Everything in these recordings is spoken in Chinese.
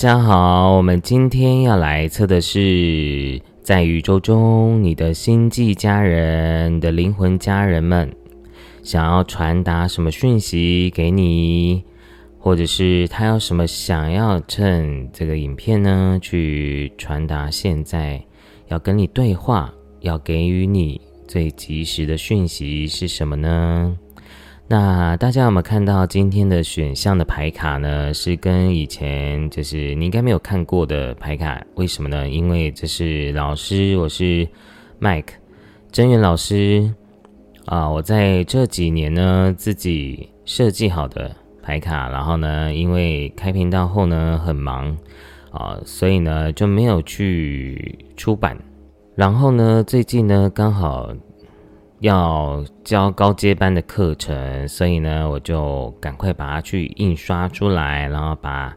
大家好，我们今天要来测的是在宇宙中你的星际家人你的灵魂家人们想要传达什么讯息给你，或者是他有什么想要趁这个影片呢去传达现在要跟你对话，要给予你最及时的讯息是什么呢？那大家有没有看到今天的选项的牌卡呢？是跟以前就是你应该没有看过的牌卡，为什么呢？因为这是老师，我是 Mike 真源老师啊。我在这几年呢自己设计好的牌卡，然后呢，因为开频道后呢很忙啊，所以呢就没有去出版。然后呢，最近呢刚好。要教高阶班的课程，所以呢，我就赶快把它去印刷出来，然后把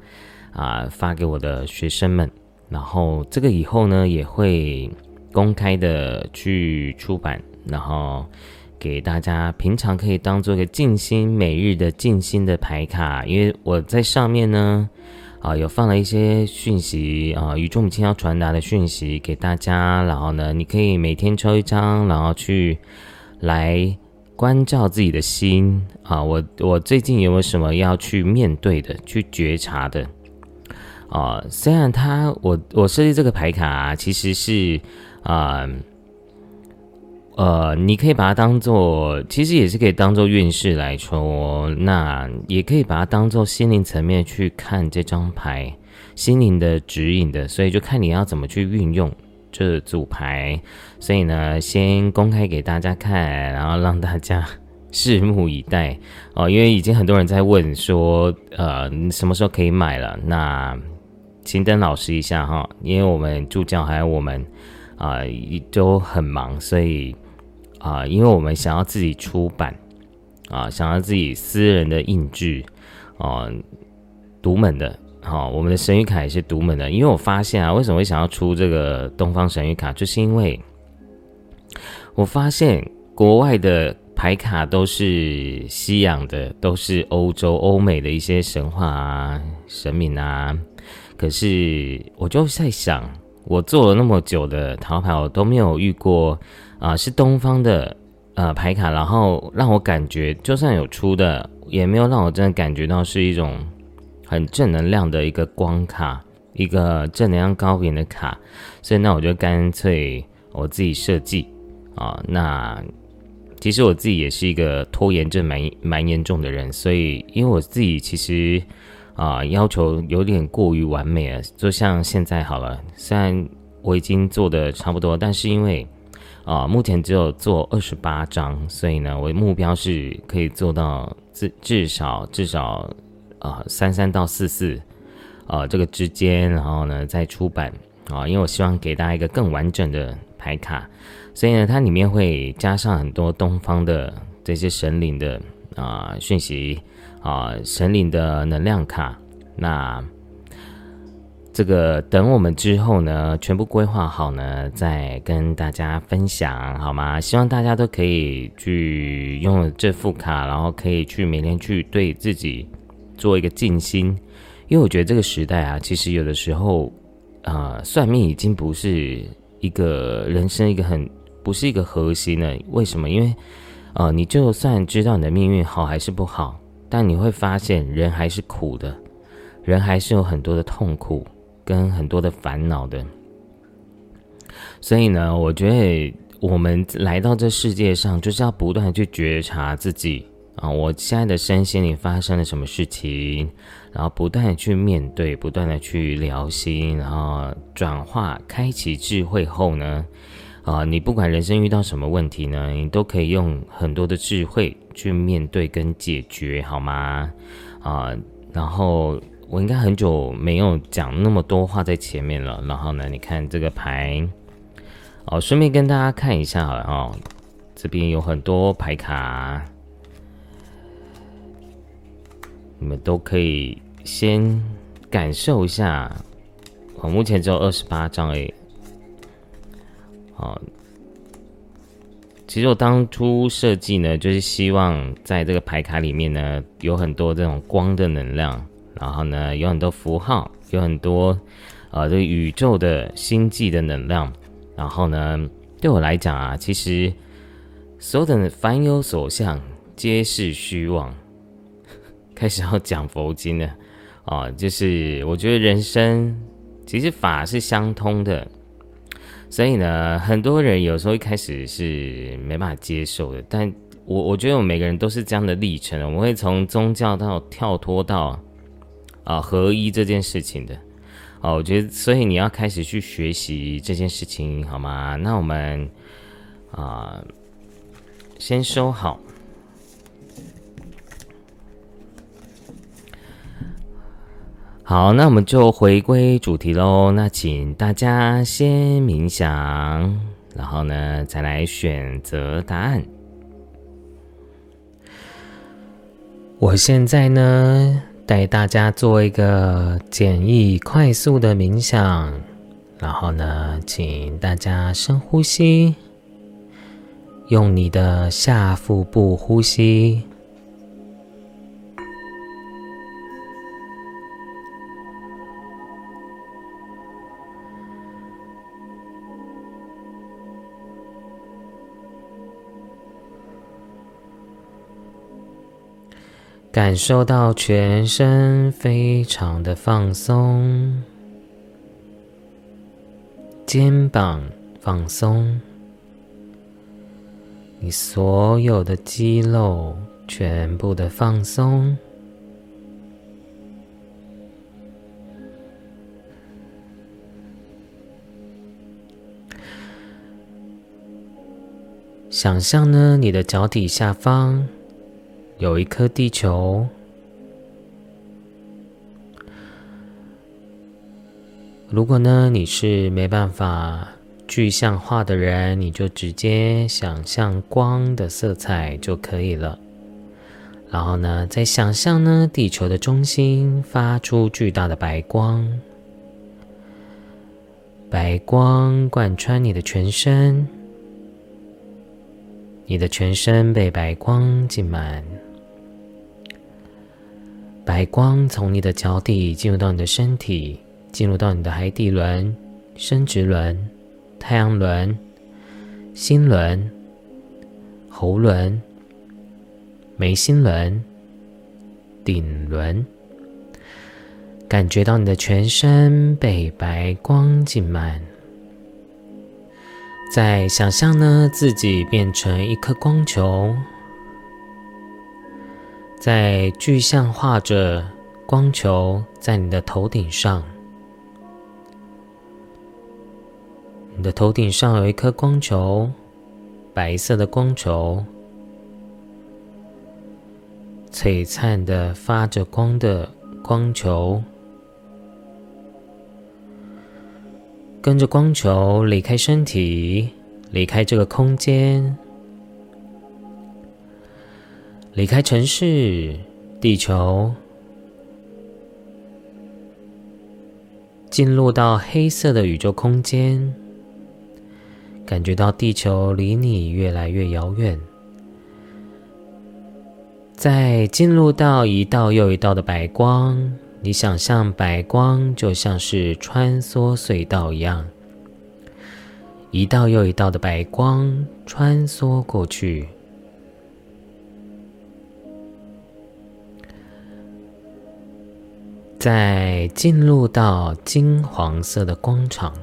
啊发给我的学生们。然后这个以后呢，也会公开的去出版，然后给大家平常可以当做一个静心每日的静心的牌卡。因为我在上面呢，啊有放了一些讯息啊，宇宙母亲要传达的讯息给大家。然后呢，你可以每天抽一张，然后去。来关照自己的心啊！我我最近有没有什么要去面对的、去觉察的啊？虽然它我我设计这个牌卡其实是啊呃，你可以把它当做，其实也是可以当做运势来说，那也可以把它当做心灵层面去看这张牌，心灵的指引的，所以就看你要怎么去运用。这组牌，所以呢，先公开给大家看，然后让大家拭目以待哦。因为已经很多人在问说，呃，什么时候可以买了？那请等老师一下哈，因为我们助教还有我们啊都很忙，所以啊，因为我们想要自己出版啊，想要自己私人的印制啊，独门的。好，我们的神谕卡也是独门的，因为我发现啊，为什么会想要出这个东方神谕卡，就是因为我发现国外的牌卡都是西洋的，都是欧洲、欧美的一些神话啊、神明啊，可是我就在想，我做了那么久的淘牌，我都没有遇过啊，是东方的呃牌卡，然后让我感觉，就算有出的，也没有让我真的感觉到是一种。很正能量的一个光卡，一个正能量高频的卡，所以那我就干脆我自己设计啊。那其实我自己也是一个拖延症蛮蛮严重的人，所以因为我自己其实啊要求有点过于完美了。就像现在好了，虽然我已经做的差不多，但是因为啊目前只有做二十八张，所以呢我的目标是可以做到至至少至少。啊，三三到四四，啊，这个之间，然后呢再出版啊，因为我希望给大家一个更完整的牌卡，所以呢，它里面会加上很多东方的这些神灵的啊讯息啊，神灵的能量卡。那这个等我们之后呢，全部规划好呢，再跟大家分享好吗？希望大家都可以去用这副卡，然后可以去每天去对自己。做一个静心，因为我觉得这个时代啊，其实有的时候，啊，算命已经不是一个人生一个很不是一个核心了。为什么？因为，呃，你就算知道你的命运好还是不好，但你会发现人还是苦的，人还是有很多的痛苦跟很多的烦恼的。所以呢，我觉得我们来到这世界上，就是要不断去觉察自己。啊，我现在的身心里发生了什么事情，然后不断的去面对，不断的去聊心，然后转化、开启智慧后呢，啊，你不管人生遇到什么问题呢，你都可以用很多的智慧去面对跟解决，好吗？啊，然后我应该很久没有讲那么多话在前面了，然后呢，你看这个牌，哦，顺便跟大家看一下好了哦，这边有很多牌卡。你们都可以先感受一下，我目前只有二十八张诶。好，其实我当初设计呢，就是希望在这个牌卡里面呢，有很多这种光的能量，然后呢，有很多符号，有很多呃这个宇宙的星际的能量。然后呢，对我来讲啊，其实所有的凡有所向，皆是虚妄。开始要讲佛经了 啊，就是我觉得人生其实法是相通的。所以呢，很多人有时候一开始是没办法接受的，但我我觉得我们每个人都是这样的历程，我们会从宗教到跳脱到啊合一这件事情的，哦，我觉得所以你要开始去学习这件事情，好吗？那我们啊先收好。好，那我们就回归主题喽。那请大家先冥想，然后呢，再来选择答案。我现在呢，带大家做一个简易、快速的冥想，然后呢，请大家深呼吸，用你的下腹部呼吸。感受到全身非常的放松，肩膀放松，你所有的肌肉全部的放松。想象呢，你的脚底下方。有一颗地球。如果呢你是没办法具象化的人，你就直接想象光的色彩就可以了。然后呢，再想象呢地球的中心发出巨大的白光，白光贯穿你的全身，你的全身被白光浸满。白光从你的脚底进入到你的身体，进入到你的海底轮、生殖轮、太阳轮、心轮、喉轮、眉心轮、顶轮，感觉到你的全身被白光浸满。再想象呢，自己变成一颗光球。在具象化着光球在你的头顶上，你的头顶上有一颗光球，白色的光球，璀璨的发着光的光球，跟着光球离开身体，离开这个空间。离开城市，地球，进入到黑色的宇宙空间，感觉到地球离你越来越遥远。再进入到一道又一道的白光，你想象白光就像是穿梭隧道一样，一道又一道的白光穿梭过去。在进入到金黄色的光场，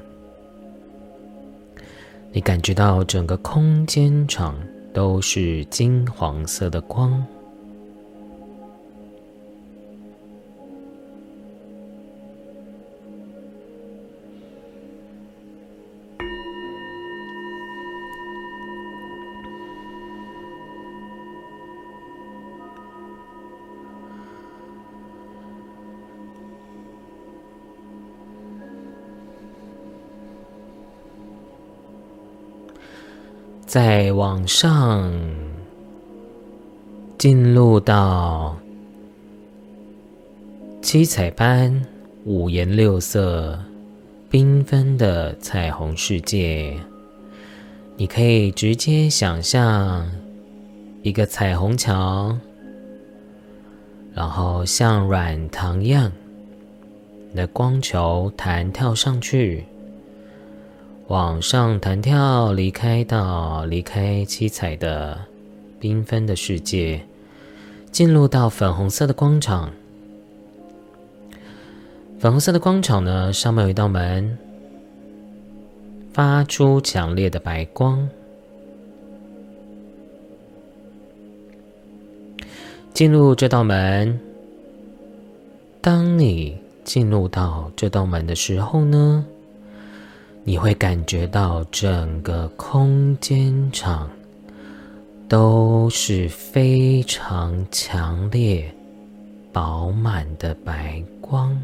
你感觉到整个空间场都是金黄色的光。再往上，进入到七彩般、五颜六色、缤纷的彩虹世界。你可以直接想象一个彩虹桥，然后像软糖一样你的光球弹跳上去，往上弹跳，离开到离开七彩的缤纷的世界，进入到粉红色的光场。粉红色的光场呢，上面有一道门，发出强烈的白光。进入这道门。当你进入到这道门的时候呢，你会感觉到整个空间场都是非常强烈、饱满的白光。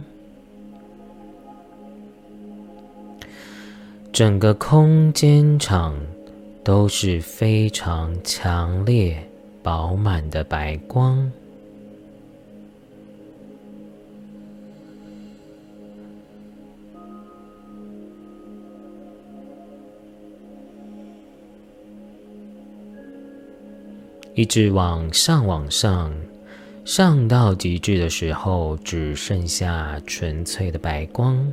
整个空间场都是非常强烈、饱满的白光，一直往上，往上，上到极致的时候，只剩下纯粹的白光。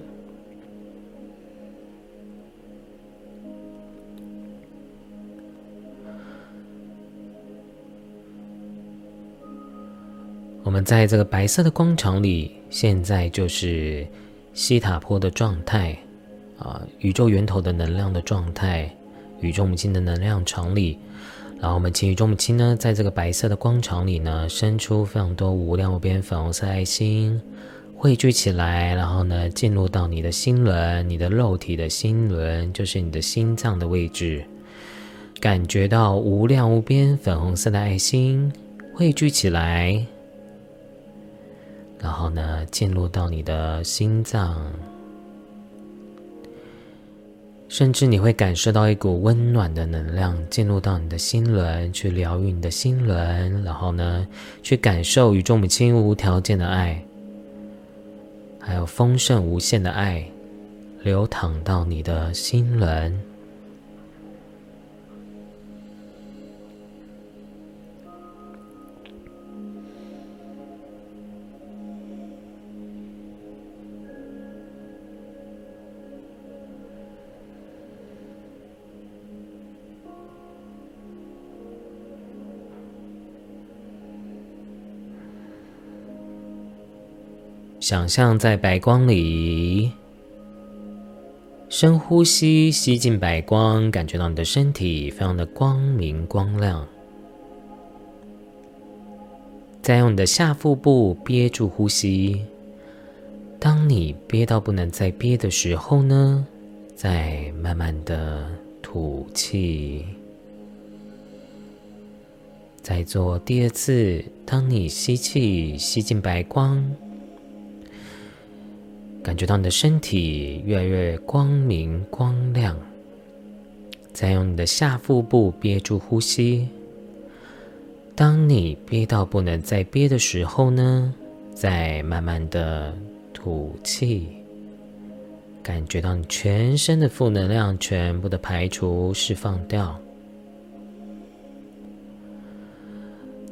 我们在这个白色的光场里，现在就是西塔坡的状态啊，宇宙源头的能量的状态，宇宙母亲的能量场里。然后我们请宇宙母亲呢，在这个白色的光场里呢，伸出非常多无量无边粉红色爱心，汇聚起来，然后呢，进入到你的心轮，你的肉体的心轮，就是你的心脏的位置，感觉到无量无边粉红色的爱心汇聚起来。然后呢，进入到你的心脏，甚至你会感受到一股温暖的能量进入到你的心轮，去疗愈你的心轮。然后呢，去感受宇宙母亲无条件的爱，还有丰盛无限的爱，流淌到你的心轮。想象在白光里，深呼吸，吸进白光，感觉到你的身体非常的光明光亮。再用你的下腹部憋住呼吸。当你憋到不能再憋的时候呢，再慢慢的吐气。再做第二次，当你吸气，吸进白光。感觉到你的身体越来越光明光亮，再用你的下腹部憋住呼吸。当你憋到不能再憋的时候呢，再慢慢的吐气，感觉到你全身的负能量全部的排除释放掉。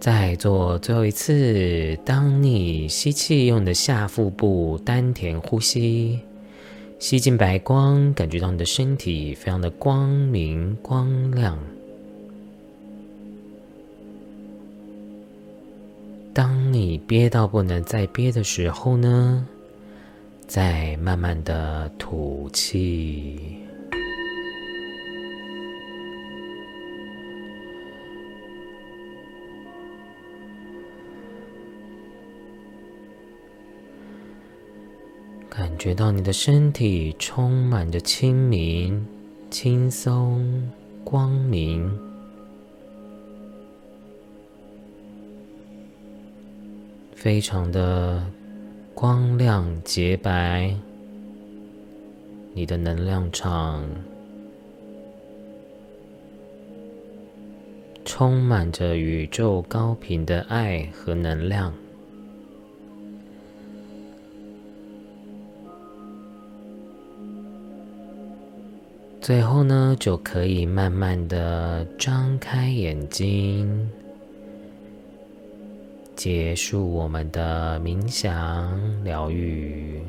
再做最后一次。当你吸气，用你的下腹部丹田呼吸，吸进白光，感觉到你的身体非常的光明光亮。当你憋到不能再憋的时候呢，再慢慢的吐气。感觉到你的身体充满着清明、轻松、光明，非常的光亮洁白。你的能量场充满着宇宙高频的爱和能量。最后呢，就可以慢慢的张开眼睛，结束我们的冥想疗愈。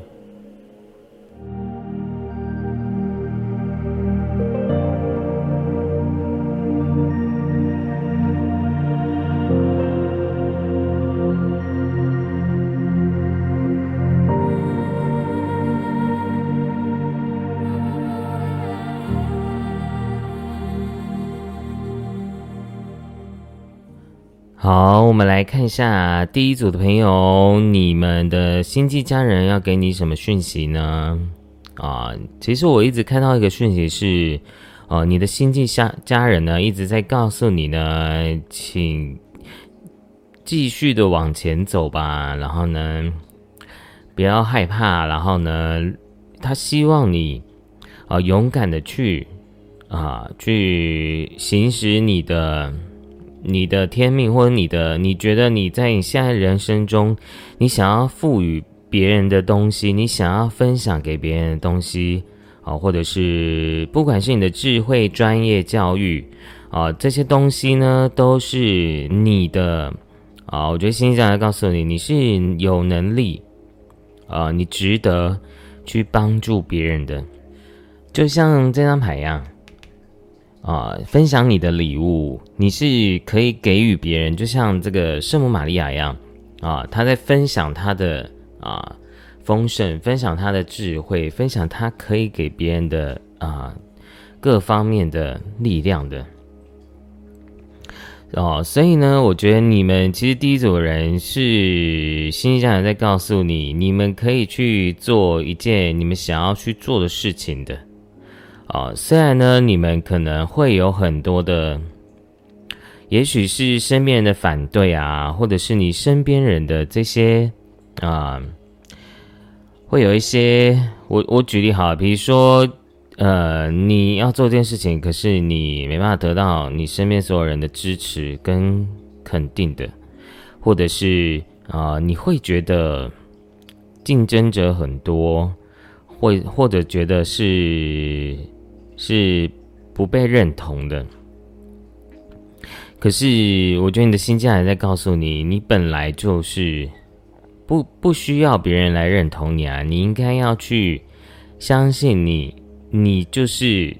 我们来看一下第一组的朋友，你们的星际家人要给你什么讯息呢？啊，其实我一直看到一个讯息是，哦，你的星际家家人呢一直在告诉你呢，请继续的往前走吧，然后呢，不要害怕，然后呢，他希望你啊勇敢的去啊去行使你的。你的天命，或者你的，你觉得你在你现在人生中，你想要赋予别人的东西，你想要分享给别人的东西，啊，或者是不管是你的智慧、专业、教育，啊，这些东西呢，都是你的，啊，我觉得心想要告诉你，你是有能力，啊，你值得去帮助别人的，就像这张牌一样。啊，分享你的礼物，你是可以给予别人，就像这个圣母玛利亚一样啊，她在分享她的啊丰盛，分享她的智慧，分享她可以给别人的啊各方面的力量的哦。所以呢，我觉得你们其实第一组人是新家人在告诉你，你们可以去做一件你们想要去做的事情的。啊，虽然呢，你们可能会有很多的，也许是身边人的反对啊，或者是你身边人的这些啊，会有一些，我我举例好，比如说，呃，你要做这件事情，可是你没办法得到你身边所有人的支持跟肯定的，或者是啊，你会觉得竞争者很多，或或者觉得是。是不被认同的，可是我觉得你的心境还在告诉你，你本来就是不不需要别人来认同你啊，你应该要去相信你，你就是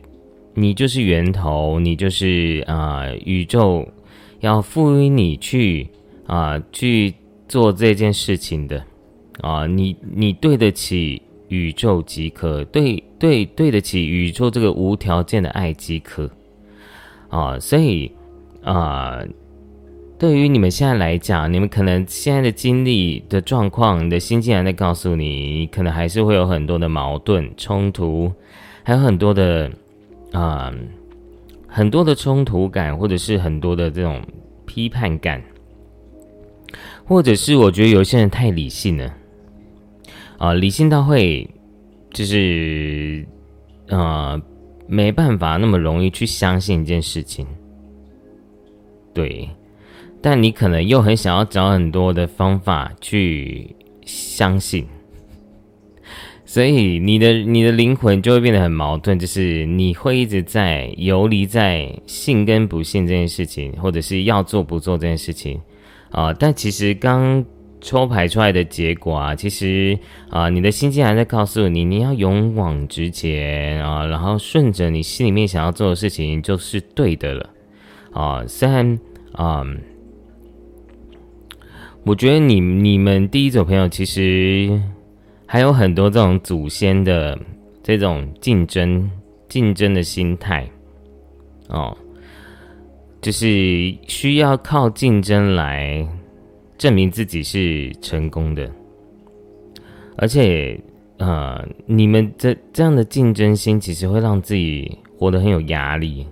你就是源头，你就是啊宇宙要赋予你去啊去做这件事情的啊，你你对得起。宇宙即可，对对对得起宇宙这个无条件的爱即可，啊，所以啊，对于你们现在来讲，你们可能现在的经历的状况，你的心竟然在告诉你，可能还是会有很多的矛盾冲突，还有很多的啊，很多的冲突感，或者是很多的这种批判感，或者是我觉得有些人太理性了。啊，理性到会，就是，呃，没办法那么容易去相信一件事情，对，但你可能又很想要找很多的方法去相信，所以你的你的灵魂就会变得很矛盾，就是你会一直在游离在信跟不信这件事情，或者是要做不做这件事情，啊，但其实刚。抽牌出来的结果啊，其实啊，你的心境还在告诉你，你要勇往直前啊，然后顺着你心里面想要做的事情就是对的了啊。虽然啊，我觉得你你们第一组朋友其实还有很多这种祖先的这种竞争竞争的心态哦，就是需要靠竞争来。证明自己是成功的，而且，呃，你们这这样的竞争心，其实会让自己活得很有压力。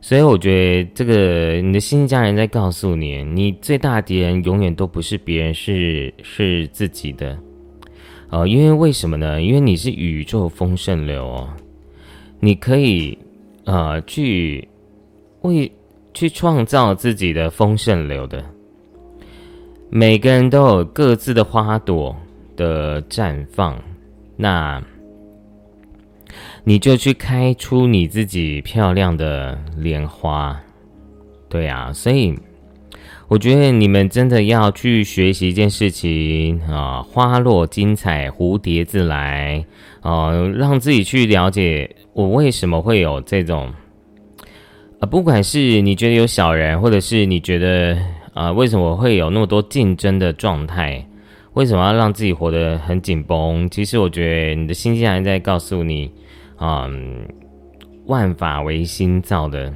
所以，我觉得这个你的新家人在告诉你，你最大的敌人永远都不是别人，是是自己的。呃，因为为什么呢？因为你是宇宙丰盛流哦，你可以呃去为去创造自己的丰盛流的。每个人都有各自的花朵的绽放，那你就去开出你自己漂亮的莲花，对啊，所以我觉得你们真的要去学习一件事情啊，花落精彩，蝴蝶自来啊，让自己去了解我为什么会有这种啊，不管是你觉得有小人，或者是你觉得啊，为什么会有那么多竞争的状态，为什么要让自己活得很紧绷？其实我觉得你的心竟然在告诉你啊，万法唯心造的。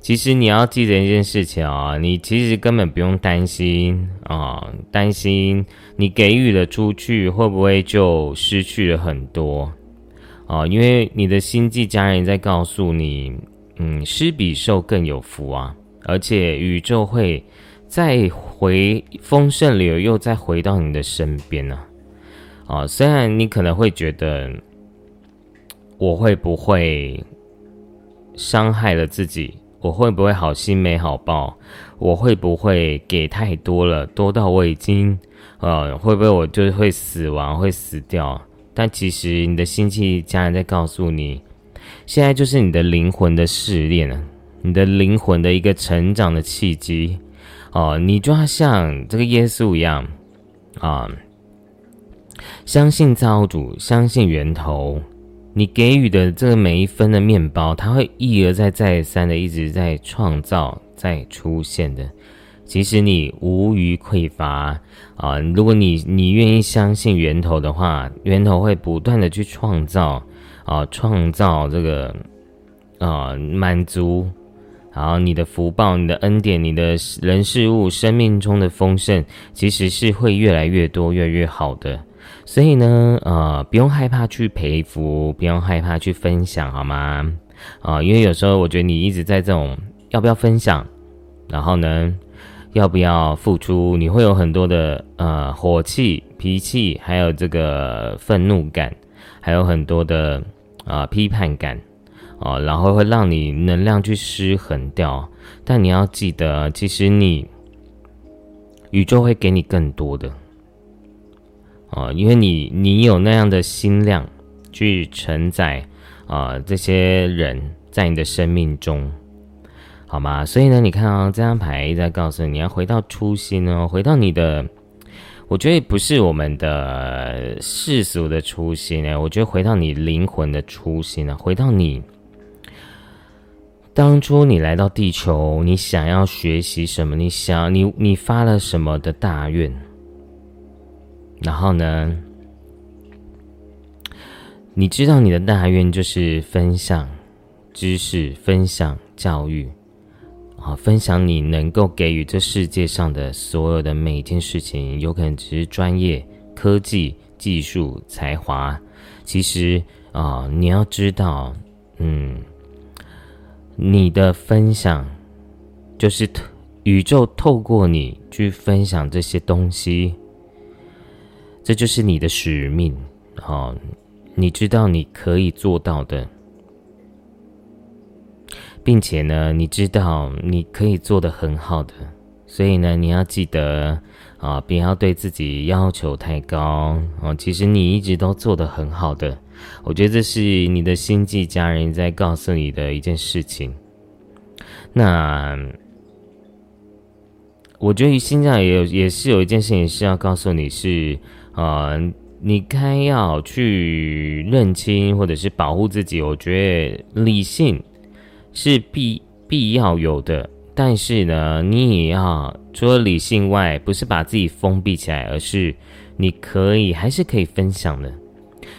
其实你要记得一件事情啊，你其实根本不用担心啊，担心你给予了出去会不会就失去了很多啊？因为你的星际家人在告诉你，嗯，施比受更有福啊，而且宇宙会再回丰盛流，又再回到你的身边呢。啊，虽然你可能会觉得我会不会伤害了自己。我会不会好心没好报？我会不会给太多了，多到我已经，呃，会不会我就会死亡，会死掉？但其实你的心气家人在告诉你，现在就是你的灵魂的试炼啊，你的灵魂的一个成长的契机哦，你就要像这个耶稣一样啊，相信造物主，相信源头。你给予的这个每一分的面包，它会一而再、再三的一直在创造、在出现的。即使你无余匮乏啊，如果你你愿意相信源头的话，源头会不断的去创造啊，创造这个啊满足，然后你的福报、你的恩典、你的人事物、生命中的丰盛，其实是会越来越多、越来越好的。所以呢，呃，不用害怕去陪福，不用害怕去分享，好吗？啊，因为有时候我觉得你一直在这种要不要分享，然后呢，要不要付出，你会有很多的呃火气、脾气，还有这个愤怒感，还有很多的啊批判感，啊，然后会让你能量去失衡掉。但你要记得，其实你宇宙会给你更多的。啊，因为你你有那样的心量去承载啊这些人在你的生命中，好吗？所以呢，你看啊，这张牌在告诉你要回到初心哦，回到你的，我觉得不是我们的世俗的初心呢，我觉得回到你灵魂的初心呢，回到你当初你来到地球，你想要学习什么？你想你你发了什么的大愿？然后呢？你知道你的大愿就是分享知识、分享教育，啊，分享你能够给予这世界上的所有的每一件事情，有可能只是专业、科技、技术、才华。其实啊，你要知道，嗯，你的分享就是宇宙透过你去分享这些东西。这就是你的使命，好，你知道你可以做到的，并且呢，你知道你可以做的很好的，所以呢，你要记得啊，不要对自己要求太高哦。其实你一直都做的很好的，我觉得这是你的星际家人在告诉你的一件事情。那。我觉得心脏也有，也是有一件事情是要告诉你，是啊，你该要去认清或者是保护自己。我觉得理性是必必要有的，但是呢，你也要除了理性外，不是把自己封闭起来，而是你可以还是可以分享的。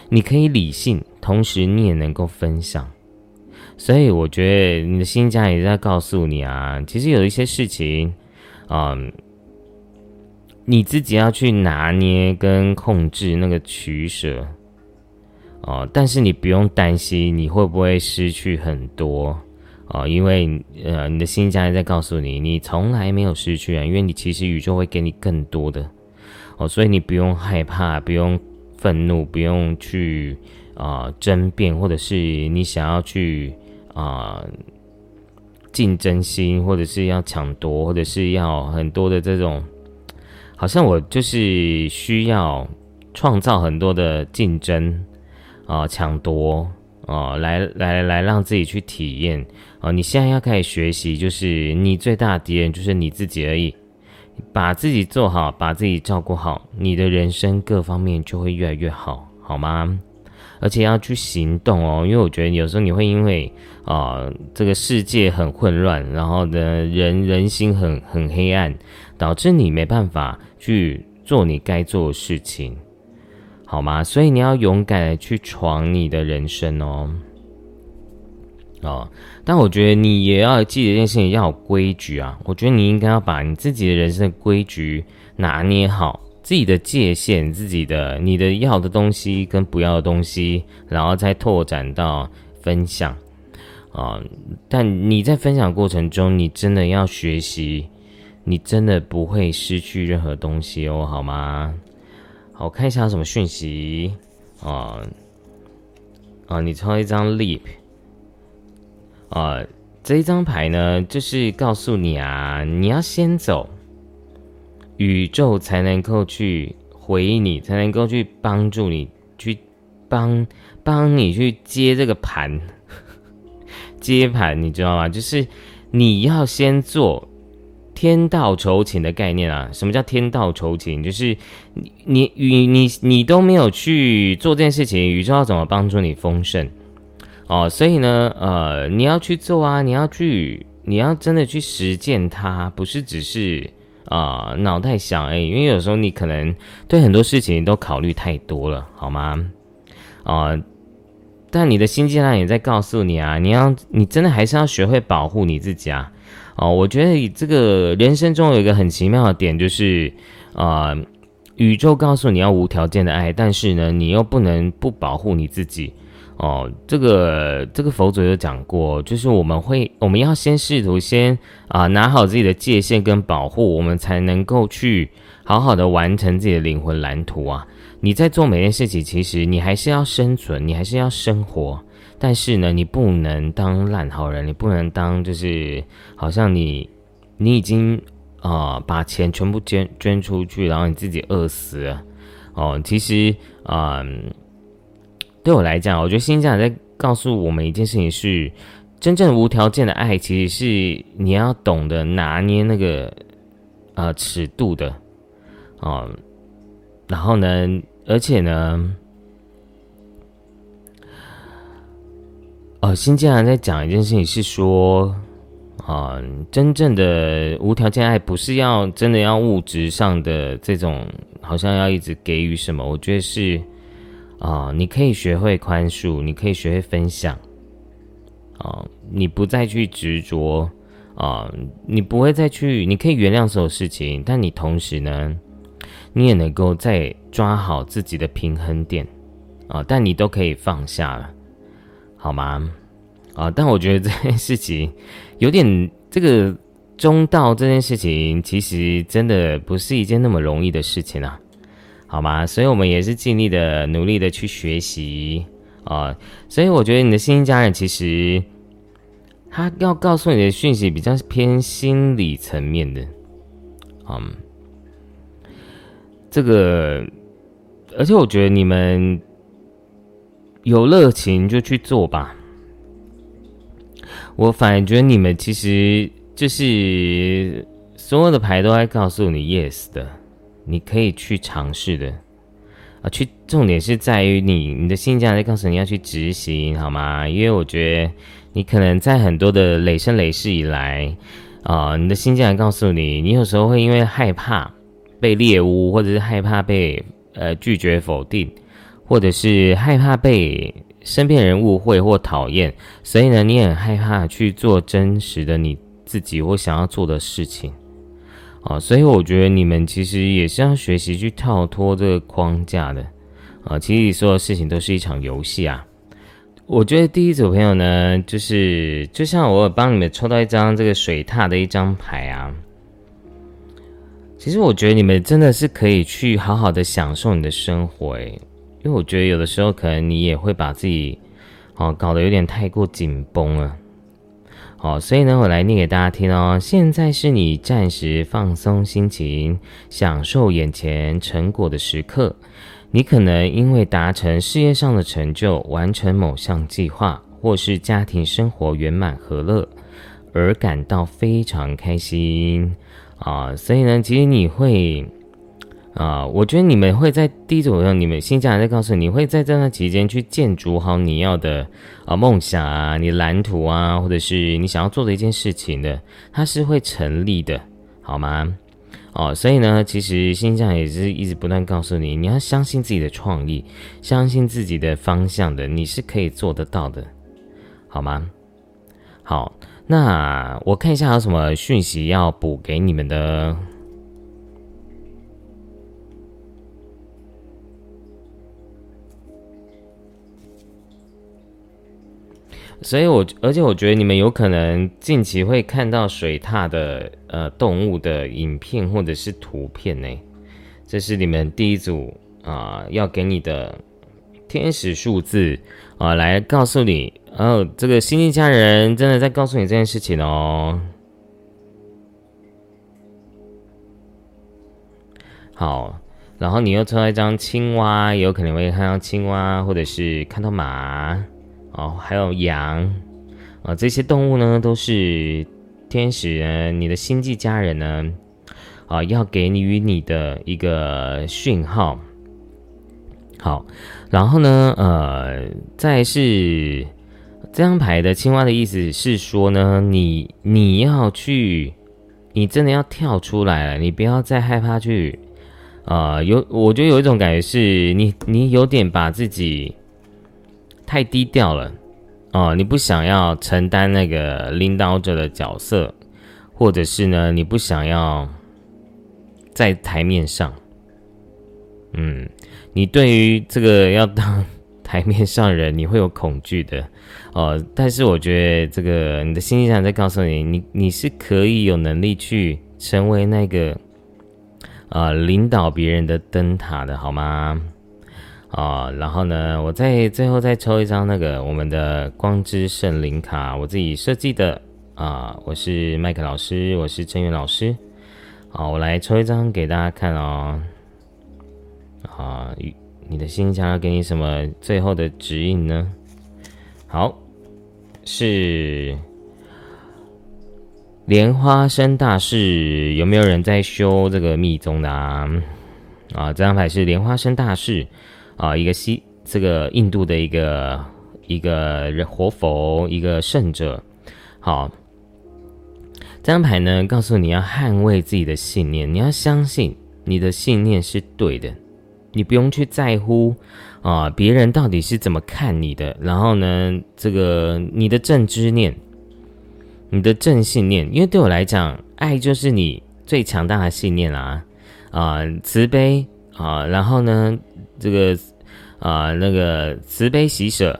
你可以理性，同时你也能够分享。所以我觉得你的新家也在告诉你啊，其实有一些事情。嗯，你自己要去拿捏跟控制那个取舍哦，但是你不用担心你会不会失去很多哦，因为呃，你的新家在告诉你，你从来没有失去啊，因为你其实宇宙会给你更多的哦，所以你不用害怕，不用愤怒，不用去啊争辩，或者是你想要去啊。竞争心，或者是要抢夺，或者是要很多的这种，好像我就是需要创造很多的竞争啊，抢夺啊，来来来让自己去体验啊，你现在要开始学习，就是你最大的敌人就是你自己而已。把自己做好，把自己照顾好，你的人生各方面就会越来越好，好吗？而且要去行动哦，因为我觉得有时候你会因为啊，这个世界很混乱，然后呢，人人心很很黑暗，导致你没办法去做你该做的事情，好吗？所以你要勇敢的去闯你的人生哦。哦，但我觉得你也要记得一件事情，要有规矩啊。我觉得你应该要把你自己的人生的规矩拿捏好，自己的界限，自己的你的要的东西跟不要的东西，然后再拓展到分享啊。但你在分享过程中，你真的要学习，你真的不会失去任何东西哦，好吗？好，我看一下什么讯息啊啊，你抽一张 leap。啊，这一张牌呢，就是告诉你啊，你要先走，宇宙才能够去回应你，才能够去帮助你，去帮帮你去接这个盘，接盘，你知道吗？就是你要先做天道酬勤的概念啊。什么叫天道酬勤？就是你你你你你都没有去做这件事情，宇宙要怎么帮助你丰盛？哦，所以呢，呃，你要去做啊，你要去，你要真的去实践它，不是只是啊脑袋想哎，因为有时候你可能对很多事情都考虑太多了，好吗？啊，但你的心境上也在告诉你啊，你要，你真的还是要学会保护你自己啊。哦，我觉得这个人生中有一个很奇妙的点，就是啊，宇宙告诉你要无条件的爱，但是呢，你又不能不保护你自己。哦，这个这个佛祖有讲过，就是我们会，我们要先试图先啊拿好自己的界限跟保护，我们才能够去好好的完成自己的灵魂蓝图啊。你在做每件事情，其实你还是要生存，你还是要生活，但是呢，你不能当烂好人，你不能当就是好像你你已经啊把钱全部捐捐出去，然后你自己饿死哦。其实啊。对我来讲，我觉得新家长在告诉我们一件事情是：真正无条件的爱，其实是你要懂得拿捏那个呃尺度的哦。然后呢，而且呢，哦，新家长在讲一件事情是说啊，真正的无条件爱不是要真的要物质上的这种，好像要一直给予什么。我觉得是。啊，你可以学会宽恕，你可以学会分享，啊，你不再去执着，啊，你不会再去，你可以原谅所有事情，但你同时呢，你也能够再抓好自己的平衡点，啊，但你都可以放下了，好吗？啊，但我觉得这件事情有点这个中道这件事情，其实真的不是一件那么容易的事情啊。好吗？所以我们也是尽力的、努力的去学习啊。所以我觉得你的新家人其实他要告诉你的讯息比较偏心理层面的，嗯，这个，而且我觉得你们有热情就去做吧。我反而觉得你们其实就是所有的牌都在告诉你 yes 的。你可以去尝试的，啊，去重点是在于你，你的心家在告诉你要去执行，好吗？因为我觉得你可能在很多的累生累世以来，啊，你的心家告诉你，你有时候会因为害怕被猎污，或者是害怕被呃拒绝否定，或者是害怕被身边人误会或讨厌，所以呢，你很害怕去做真实的你自己或想要做的事情。啊，所以我觉得你们其实也是要学习去跳脱这个框架的，啊，其实所有事情都是一场游戏啊。我觉得第一组朋友呢，就是就像我帮你们抽到一张这个水獭的一张牌啊，其实我觉得你们真的是可以去好好的享受你的生活，诶，因为我觉得有的时候可能你也会把自己，哦，搞得有点太过紧绷了。好，所以呢，我来念给大家听哦。现在是你暂时放松心情、享受眼前成果的时刻。你可能因为达成事业上的成就、完成某项计划，或是家庭生活圆满和乐而感到非常开心啊。所以呢，其实你会啊，我觉得你们会在第一组上，你们新家人在告诉你会在这段期间去建筑好你要的啊梦想啊，你蓝图啊，或者是你想要做的一件事情的，它是会成立的，好吗？哦，所以呢，其实星象也是一直不断告诉你，你要相信自己的创意，相信自己的方向的，你是可以做得到的，好吗？好，那我看一下有什么讯息要补给你们的。所以，我而且我觉得你们有可能近期会看到水獭的呃动物的影片或者是图片呢。这是你们第一组啊要给你的天使数字啊，来告诉你哦，这个星际家人真的在告诉你这件事情哦。好，然后你又抽到一张青蛙，有可能会看到青蛙，或者是看到马。哦，还有羊，啊，这些动物呢都是天使呢，你的星际家人呢，啊，要给你与你的一个讯号。好，然后呢，呃，再是这张牌的青蛙的意思是说呢，你你要去，你真的要跳出来了，你不要再害怕去，啊，有，我觉得有一种感觉是你，你有点把自己。太低调了，哦，你不想要承担那个领导者的角色，或者是呢，你不想要在台面上，嗯，你对于这个要当 台面上人，你会有恐惧的，哦，但是我觉得这个你的心理上在告诉你，你你是可以有能力去成为那个啊领导别人的灯塔的，好吗？啊，然后呢，我再最后再抽一张那个我们的光之圣灵卡，我自己设计的啊，我是麦克老师，我是陈元老师，好，我来抽一张给大家看哦。啊，你的心想要给你什么最后的指引呢？好，是莲花生大事，有没有人在修这个密宗的啊？啊，这张牌是莲花生大事。啊，一个西，这个印度的一个一个人活佛，一个圣者。好，这张牌呢，告诉你要捍卫自己的信念，你要相信你的信念是对的，你不用去在乎啊别人到底是怎么看你的。然后呢，这个你的正知念，你的正信念，因为对我来讲，爱就是你最强大的信念啊啊，慈悲啊，然后呢。这个啊，那个慈悲喜舍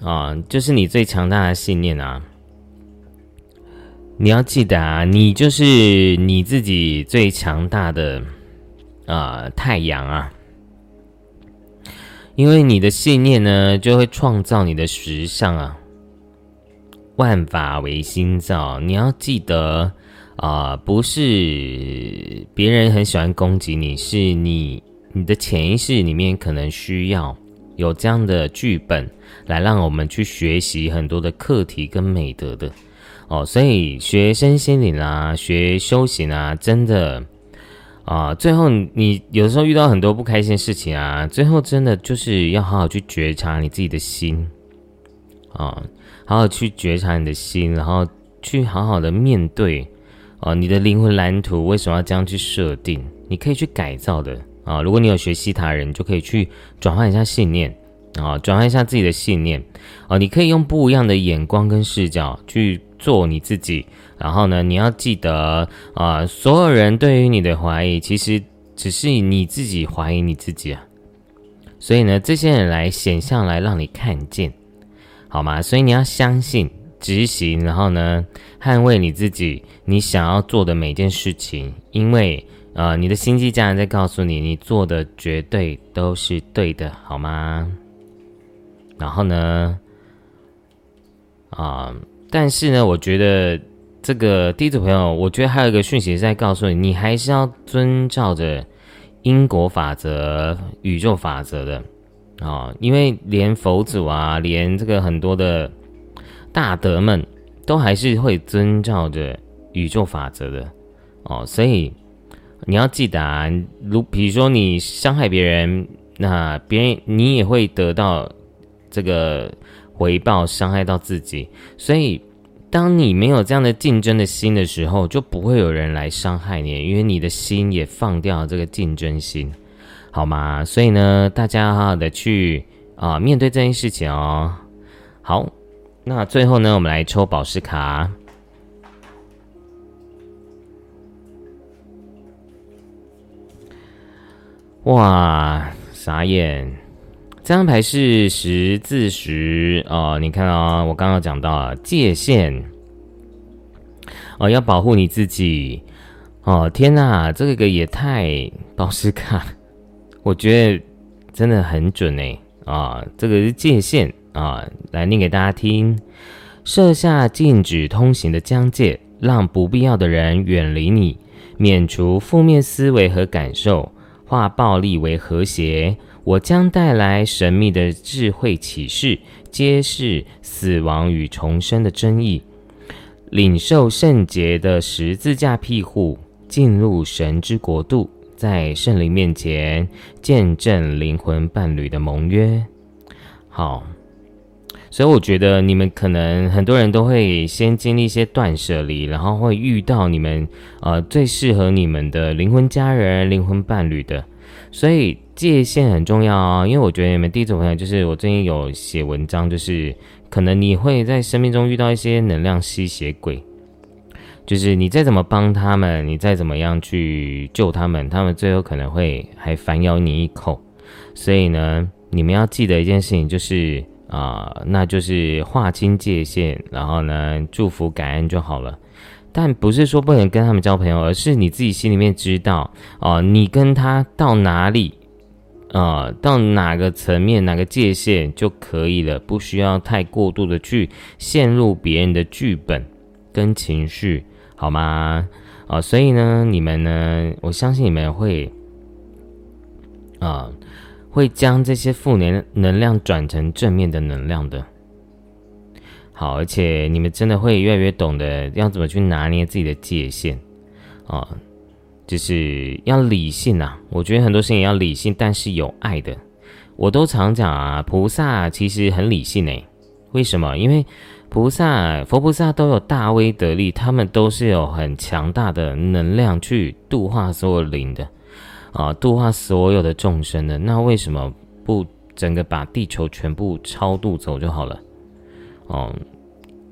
啊，就是你最强大的信念啊！你要记得啊，你就是你自己最强大的啊太阳啊！因为你的信念呢，就会创造你的时尚啊。万法唯心造，你要记得啊，不是别人很喜欢攻击你，是你。你的潜意识里面可能需要有这样的剧本，来让我们去学习很多的课题跟美德的哦。所以学身心灵啊，学修行啊，真的啊，最后你有时候遇到很多不开心的事情啊，最后真的就是要好好去觉察你自己的心啊，好好去觉察你的心，然后去好好的面对啊，你的灵魂蓝图为什么要这样去设定？你可以去改造的。啊，如果你有学西塔人，就可以去转换一下信念啊，转换一下自己的信念啊。你可以用不一样的眼光跟视角去做你自己。然后呢，你要记得啊，所有人对于你的怀疑，其实只是你自己怀疑你自己啊。所以呢，这些人来显象来让你看见，好吗？所以你要相信、执行，然后呢，捍卫你自己，你想要做的每件事情，因为。呃，你的心机家人在告诉你，你做的绝对都是对的，好吗？然后呢，啊，但是呢，我觉得这个第一组朋友，我觉得还有一个讯息在告诉你，你还是要遵照着因果法则、宇宙法则的啊，因为连佛祖啊，连这个很多的大德们都还是会遵照着宇宙法则的哦，所以你要记得啊，如比如说你伤害别人，那别人你也会得到这个回报，伤害到自己。所以，当你没有这样的竞争的心的时候，就不会有人来伤害你，因为你的心也放掉这个竞争心，好吗？所以呢，大家好好的去啊面对这件事情哦。好。那最后呢，我们来抽宝石卡。哇，傻眼！这张牌是十字石哦，你看啊，我刚刚讲到啊界限哦，要保护你自己哦。天哪，这个也太宝石卡，我觉得真的很准哎啊，这个是界限。啊，来念给大家听：设下禁止通行的疆界，让不必要的人远离你，免除负面思维和感受，化暴力为和谐。我将带来神秘的智慧启示，揭示死亡与重生的争议，领受圣洁的十字架庇护，进入神之国度，在圣灵面前见证灵魂伴侣的盟约。好。所以我觉得你们可能很多人都会先经历一些断舍离，然后会遇到你们呃最适合你们的灵魂家人、灵魂伴侣的。所以界限很重要啊，因为我觉得你们第一种朋友就是我最近有写文章，就是可能你会在生命中遇到一些能量吸血鬼，就是你再怎么帮他们，你再怎么样去救他们，他们最后可能会还反咬你一口。所以呢，你们要记得一件事情就是。啊，那就是划清界限，然后呢，祝福感恩就好了。但不是说不能跟他们交朋友，而是你自己心里面知道，哦，你跟他到哪里，啊，到哪个层面、哪个界限就可以了，不需要太过度的去陷入别人的剧本跟情绪，好吗？啊，所以呢，你们呢，我相信你们会，啊。会将这些负能能量转成正面的能量的，好，而且你们真的会越来越懂得要怎么去拿捏自己的界限啊，就是要理性啊。我觉得很多事情要理性，但是有爱的。我都常讲啊，菩萨其实很理性诶。为什么？因为菩萨、佛菩萨都有大威德力，他们都是有很强大的能量去度化所有灵的。啊，度化所有的众生的，那为什么不整个把地球全部超度走就好了？哦，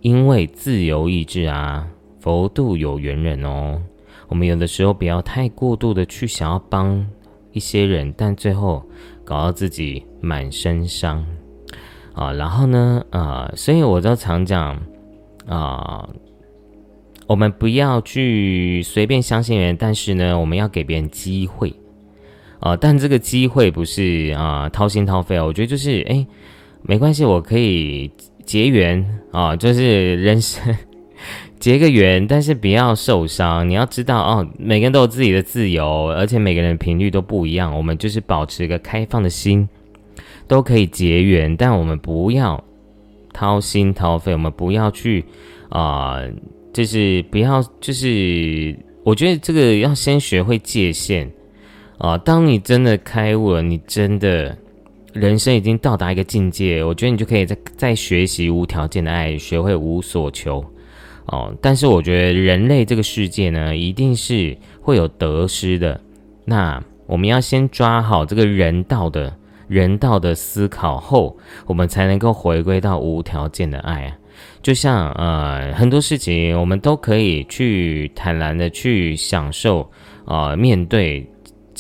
因为自由意志啊，佛度有缘人哦。我们有的时候不要太过度的去想要帮一些人，但最后搞到自己满身伤啊。然后呢，啊，所以我就常讲啊，我们不要去随便相信人，但是呢，我们要给别人机会。啊，但这个机会不是啊掏心掏肺，我觉得就是哎，没关系，我可以结缘啊，就是人生结个缘，但是不要受伤。你要知道哦，每个人都有自己的自由，而且每个人频率都不一样。我们就是保持一个开放的心，都可以结缘，但我们不要掏心掏肺，我们不要去啊，就是不要，就是我觉得这个要先学会界限。啊，当你真的开悟了，你真的人生已经到达一个境界，我觉得你就可以在在学习无条件的爱，学会无所求。哦，但是我觉得人类这个世界呢，一定是会有得失的。那我们要先抓好这个人道的人道的思考后，我们才能够回归到无条件的爱啊。就像呃，很多事情我们都可以去坦然的去享受啊，面对。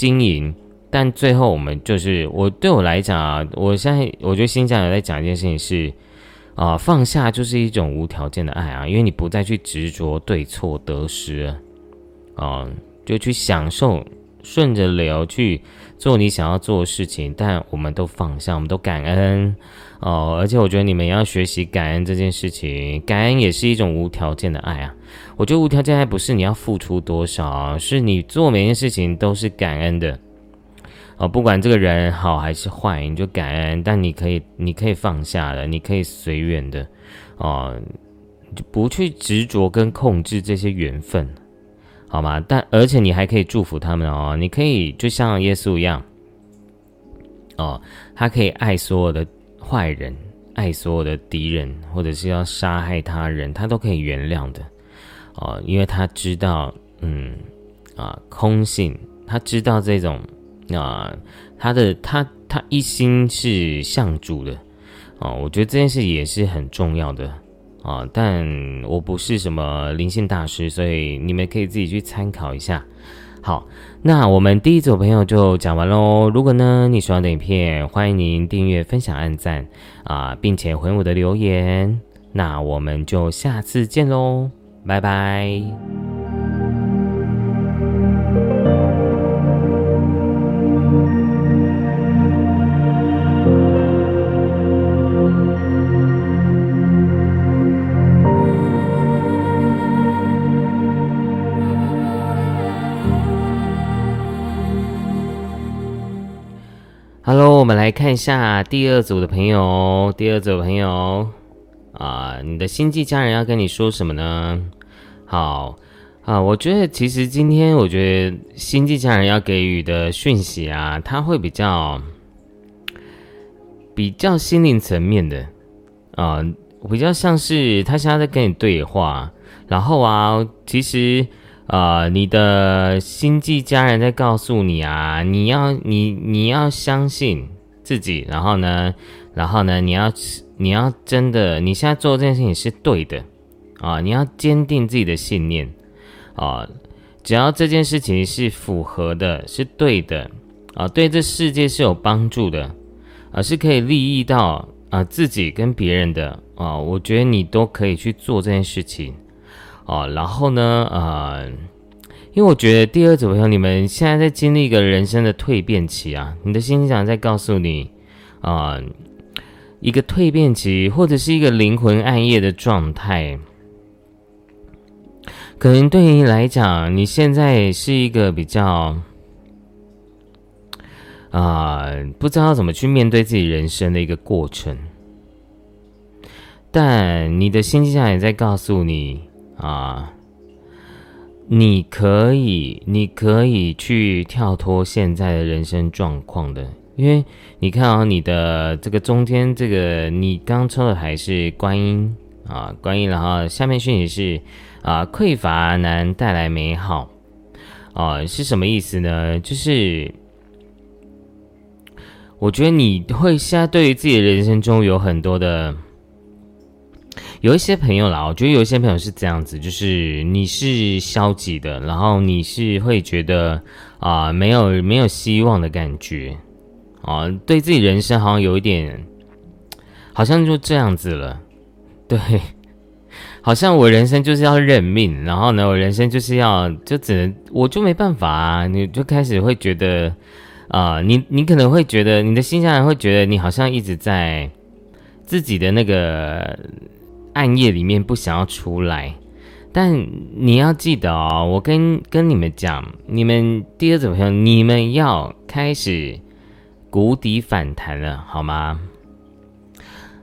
经营，但最后我们就是我对我来讲啊，我现在我觉得新疆有在讲一件事情是啊，放下就是一种无条件的爱啊，因为你不再去执着对错得失啊，就去享受顺着流去做你想要做的事情，但我们都放下，我们都感恩哦，而且我觉得你们要学习感恩这件事情，感恩也是一种无条件的爱啊。我觉得无条件爱不是你要付出多少，是你做每件事情都是感恩的，哦，不管这个人好还是坏，你就感恩。但你可以，你可以放下了，你可以随缘的，哦，就不去执着跟控制这些缘分，好吗？但而且你还可以祝福他们哦，你可以就像耶稣一样，哦，他可以爱所有的坏人，爱所有的敌人，或者是要杀害他人，他都可以原谅的，哦，因为他知道，嗯，啊，空性，他知道这种，啊，他的他他一心是向主的。哦，我觉得这件事也是很重要的啊，但我不是什么灵性大师，所以你们可以自己去参考一下。好，那我们第一组朋友就讲完喽。如果呢你喜欢的影片，欢迎您订阅、分享、按赞啊，并且回我的留言。那我们就下次见喽，拜拜。Hello，我们来看一下第二组的朋友。第二组朋友啊，你的星际家人要跟你说什么呢？好啊，我觉得其实今天我觉得星际家人要给予的讯息啊，他会比较比较心灵层面的啊，比较像是他现在在跟你对话，然后啊，其实。呃，你的星际家人在告诉你啊，你要你你要相信自己，然后呢，然后呢，你要你要真的，你现在做这件事情是对的啊，你要坚定自己的信念啊，只要这件事情是符合的，是对的啊，对这世界是有帮助的啊，是可以利益到啊自己跟别人的啊，我觉得你都可以去做这件事情。哦，然后呢，呃，因为我觉得第二组朋友，你们现在在经历一个人生的蜕变期啊，你的心想在告诉你，啊，一个蜕变期，或者是一个灵魂暗夜的状态，可能对于你来讲，你现在是一个比较，啊，不知道怎么去面对自己人生的一个过程，但你的心机上也在告诉你。啊，你可以，你可以去跳脱现在的人生状况的，因为你看啊，你的这个中间这个你刚抽的还是观音啊，观音，然后下面讯息是啊，匮乏难带来美好啊，是什么意思呢？就是我觉得你会现在对于自己的人生中有很多的。有一些朋友啦，我觉得有一些朋友是这样子，就是你是消极的，然后你是会觉得啊，没有没有希望的感觉，啊，对自己人生好像有一点，好像就这样子了，对，好像我人生就是要认命，然后呢，我人生就是要就只能我就没办法啊，你就开始会觉得啊，你你可能会觉得你的心上人会觉得你好像一直在自己的那个。暗夜里面不想要出来，但你要记得哦，我跟跟你们讲，你们第二种朋友，你们要开始谷底反弹了，好吗？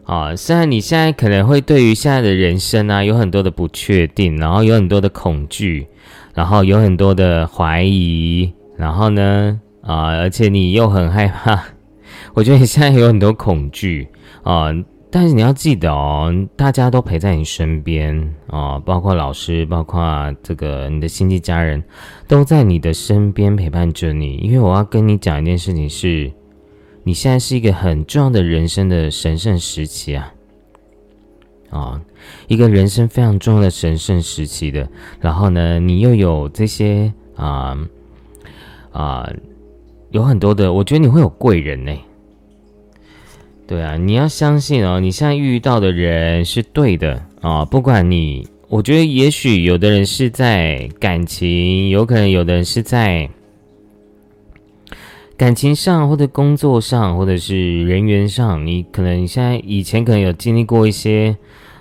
啊，虽然你现在可能会对于现在的人生啊有很多的不确定，然后有很多的恐惧，然后有很多的怀疑，然后呢，啊，而且你又很害怕，我觉得你现在有很多恐惧啊。但是你要记得哦，大家都陪在你身边啊，包括老师，包括这个你的亲戚家人，都在你的身边陪伴着你。因为我要跟你讲一件事情，是你现在是一个很重要的人生的神圣时期啊，啊，一个人生非常重要的神圣时期的。然后呢，你又有这些啊啊，有很多的，我觉得你会有贵人呢。对啊，你要相信哦，你现在遇到的人是对的啊。不管你，我觉得也许有的人是在感情，有可能有的人是在感情上，或者工作上，或者是人员上，你可能现在以前可能有经历过一些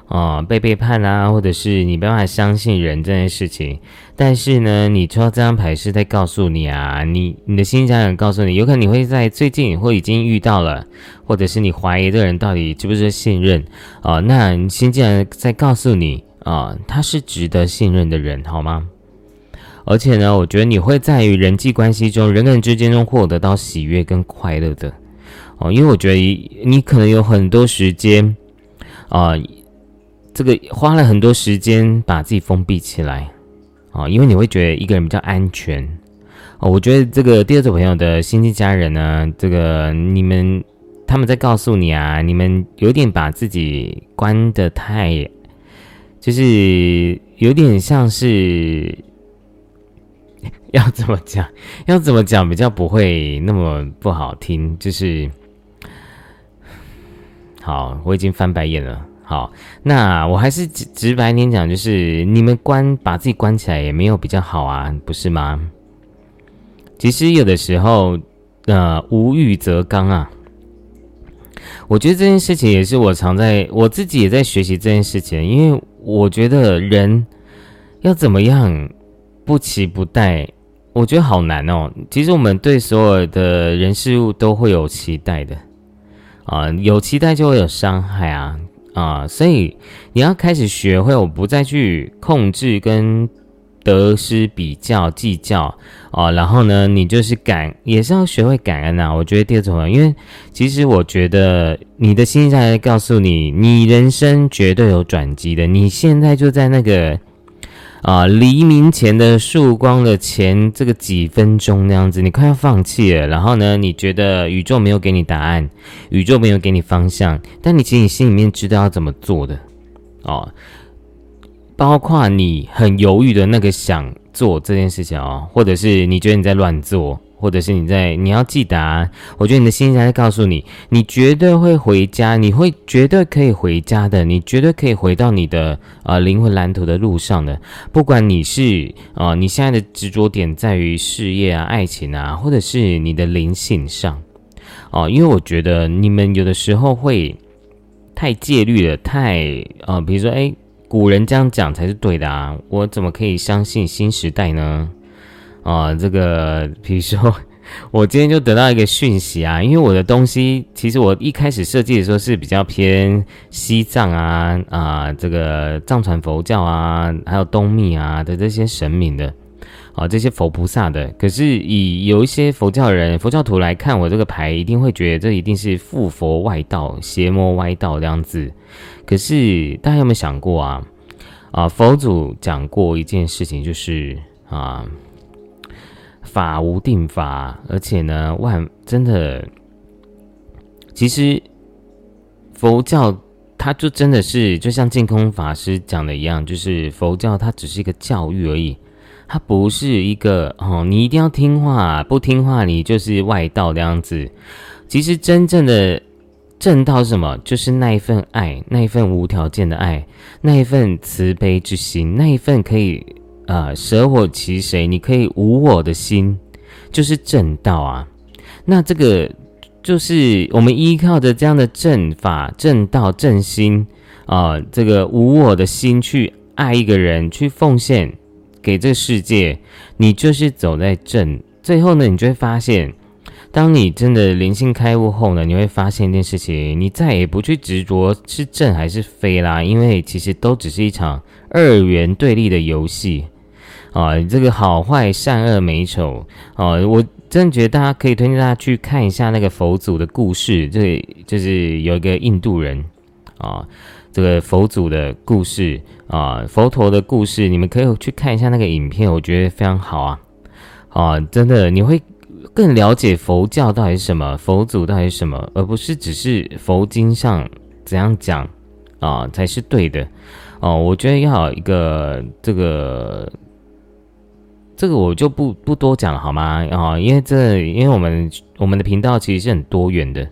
啊，被背叛啊，或者是你没办法相信人这件事情。但是呢，你抽到这张牌是在告诉你啊，你你的心家人告诉你，有可能你会在最近或已经遇到了，或者是你怀疑这个人到底值不值得信任啊？那你心家人在告诉你啊，他是值得信任的人，好吗？而且呢，我觉得你会在于人际关系中，人跟人之间中获得到喜悦跟快乐的哦，因为我觉得你可能有很多时间啊。这个花了很多时间把自己封闭起来啊，因为你会觉得一个人比较安全哦。我觉得这个第二组朋友的心机家人呢，这个你们他们在告诉你啊，你们有点把自己关的太，就是有点像是 要怎么讲，要怎么讲比较不会那么不好听，就是好，我已经翻白眼了。好，那我还是直直白点讲，就是你们关把自己关起来也没有比较好啊，不是吗？其实有的时候，呃，无欲则刚啊。我觉得这件事情也是我常在我自己也在学习这件事情，因为我觉得人要怎么样不期不待，我觉得好难哦。其实我们对所有的人事物都会有期待的啊，有期待就会有伤害啊。啊，所以你要开始学会，我不再去控制跟得失比较计较啊，然后呢，你就是感也是要学会感恩呐。我觉得第二种，因为其实我觉得你的心在告诉你，你人生绝对有转机的，你现在就在那个。啊，黎明前的曙光的前这个几分钟那样子，你快要放弃了。然后呢，你觉得宇宙没有给你答案，宇宙没有给你方向，但你其实你心里面知道要怎么做的哦。包括你很犹豫的那个想做这件事情哦，或者是你觉得你在乱做。或者是你在你要记得啊，我觉得你的心在告诉你，你绝对会回家，你会绝对可以回家的，你绝对可以回到你的呃灵魂蓝图的路上的。不管你是啊，你现在的执着点在于事业啊、爱情啊，或者是你的灵性上哦，因为我觉得你们有的时候会太戒律了，太啊，比如说哎，古人这样讲才是对的啊，我怎么可以相信新时代呢？啊，这个比如说，我今天就得到一个讯息啊，因为我的东西其实我一开始设计的时候是比较偏西藏啊啊，这个藏传佛教啊，还有东密啊的这些神明的啊，这些佛菩萨的。可是以有一些佛教人、佛教徒来看我这个牌，一定会觉得这一定是附佛外道、邪魔歪道这样子。可是大家有没有想过啊？啊，佛祖讲过一件事情，就是啊。法无定法，而且呢，万真的，其实佛教它就真的是就像净空法师讲的一样，就是佛教它只是一个教育而已，它不是一个哦，你一定要听话，不听话你就是外道的样子。其实真正的正道是什么？就是那一份爱，那一份无条件的爱，那一份慈悲之心，那一份可以。啊，舍我其谁？你可以无我的心，就是正道啊。那这个就是我们依靠着这样的正法、正道、正心啊，这个无我的心去爱一个人，去奉献给这个世界，你就是走在正。最后呢，你就会发现，当你真的灵性开悟后呢，你会发现一件事情，你再也不去执着是正还是非啦，因为其实都只是一场二元对立的游戏。啊，这个好坏善恶美丑啊，我真的觉得大家可以推荐大家去看一下那个佛祖的故事，这就是有一个印度人啊，这个佛祖的故事啊，佛陀的故事，你们可以去看一下那个影片，我觉得非常好啊啊，真的你会更了解佛教到底是什么，佛祖到底是什么，而不是只是佛经上怎样讲啊才是对的哦，我觉得要一个这个。这个我就不不多讲了，好吗？啊，因为这，因为我们我们的频道其实是很多元的，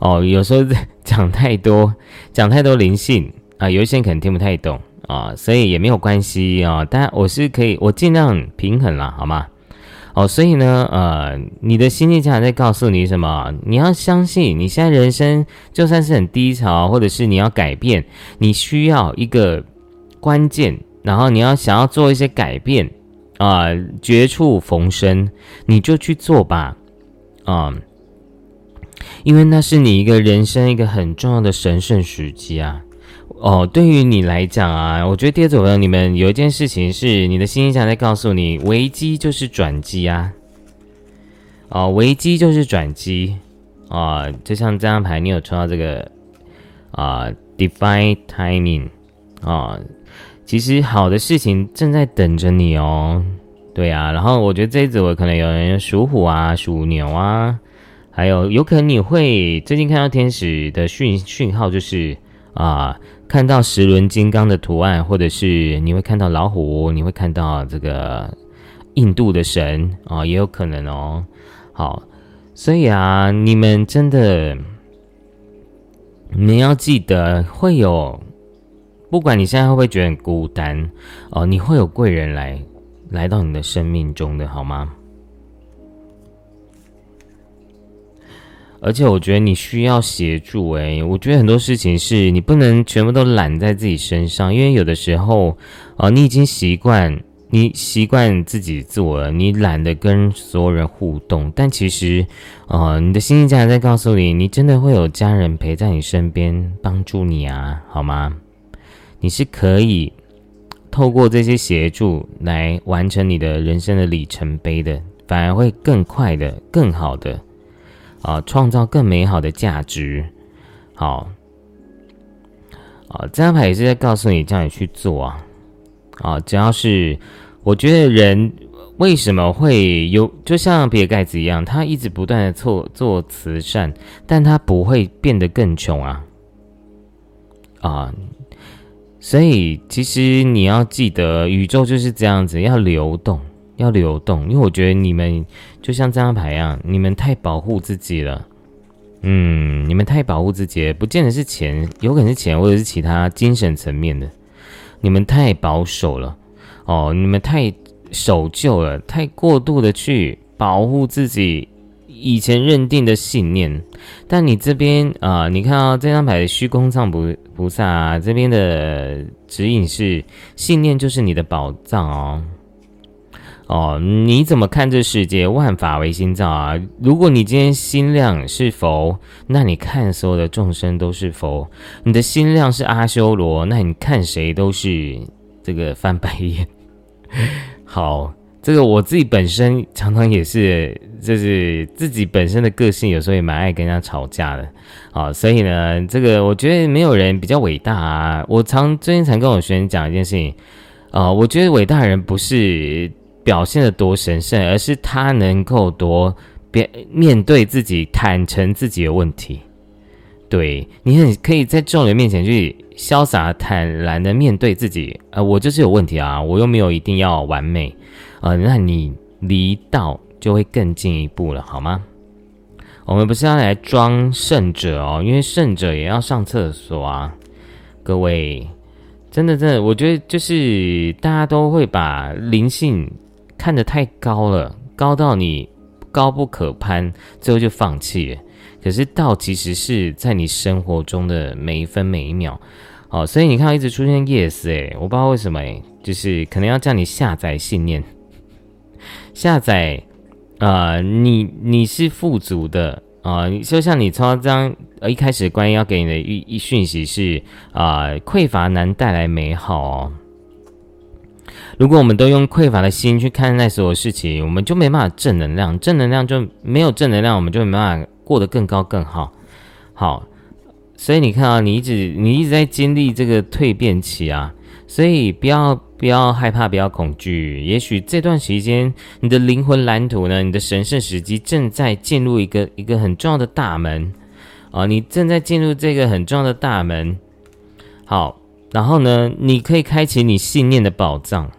哦，有时候 讲太多，讲太多灵性啊，有一些人可能听不太懂啊，所以也没有关系啊。但我是可以，我尽量平衡了，好吗？哦，所以呢，呃，你的心理家在告诉你什么？你要相信，你现在人生就算是很低潮，或者是你要改变，你需要一个关键，然后你要想要做一些改变啊，绝处逢生，你就去做吧，啊，因为那是你一个人生一个很重要的神圣时机啊。哦，对于你来讲啊，我觉得第二组朋友，你们有一件事情是你的心理想在告诉你，危机就是转机啊。哦，危机就是转机啊，就像这张牌，你有抽到这个啊，define timing 啊，其实好的事情正在等着你哦。对啊，然后我觉得这一组可能有人属虎啊，属牛啊，还有有可能你会最近看到天使的讯讯号，就是啊。看到十轮金刚的图案，或者是你会看到老虎，你会看到这个印度的神啊，也有可能哦。好，所以啊，你们真的，你们要记得会有，不管你现在会不会觉得很孤单哦，你会有贵人来来到你的生命中的，好吗？而且我觉得你需要协助诶，我觉得很多事情是你不能全部都揽在自己身上，因为有的时候，啊，你已经习惯，你习惯自己做了，你懒得跟所有人互动。但其实，啊，你的心灵家人在告诉你，你真的会有家人陪在你身边帮助你啊，好吗？你是可以透过这些协助来完成你的人生的里程碑的，反而会更快的、更好的。啊，创造更美好的价值，好，啊，这张牌也是在告诉你，叫你去做啊，啊，只要是我觉得人为什么会有，就像比尔盖茨一样，他一直不断的做做慈善，但他不会变得更穷啊，啊，所以其实你要记得，宇宙就是这样子，要流动。要流动，因为我觉得你们就像这张牌一样，你们太保护自己了。嗯，你们太保护自己，不见得是钱，有可能是钱，或者是其他精神层面的。你们太保守了，哦，你们太守旧了，太过度的去保护自己以前认定的信念。但你这边啊，你看到这张牌虚空藏菩菩萨啊这边的指引是，信念就是你的宝藏哦。哦，你怎么看这世界？万法唯心造啊！如果你今天心量是佛，那你看所有的众生都是佛；你的心量是阿修罗，那你看谁都是这个翻白眼。好，这个我自己本身常常也是，就是自己本身的个性，有时候也蛮爱跟人家吵架的。啊，所以呢，这个我觉得没有人比较伟大啊。我常最近常跟我学生讲一件事情啊，我觉得伟大人不是。表现的多神圣，而是他能够多面面对自己，坦诚自己的问题。对你很可以在众人面前去潇洒坦然的面对自己。呃，我就是有问题啊，我又没有一定要完美。呃，那你离道就会更进一步了，好吗？我们不是要来装圣者哦，因为圣者也要上厕所啊，各位。真的，真的，我觉得就是大家都会把灵性。看得太高了，高到你高不可攀，最后就放弃了。可是道其实是在你生活中的每一分每一秒，哦，所以你看一直出现 yes 哎，我不知道为什么哎，就是可能要叫你下载信念，下载啊，你你是富足的啊，就像你抽到这张呃一开始关于要给你的一一讯息是啊，匮乏难带来美好哦。如果我们都用匮乏的心去看待所有事情，我们就没办法正能量，正能量就没有正能量，我们就没办法过得更高更好。好，所以你看啊，你一直你一直在经历这个蜕变期啊，所以不要不要害怕，不要恐惧。也许这段时间你的灵魂蓝图呢，你的神圣时机正在进入一个一个很重要的大门啊，你正在进入这个很重要的大门。好，然后呢，你可以开启你信念的宝藏。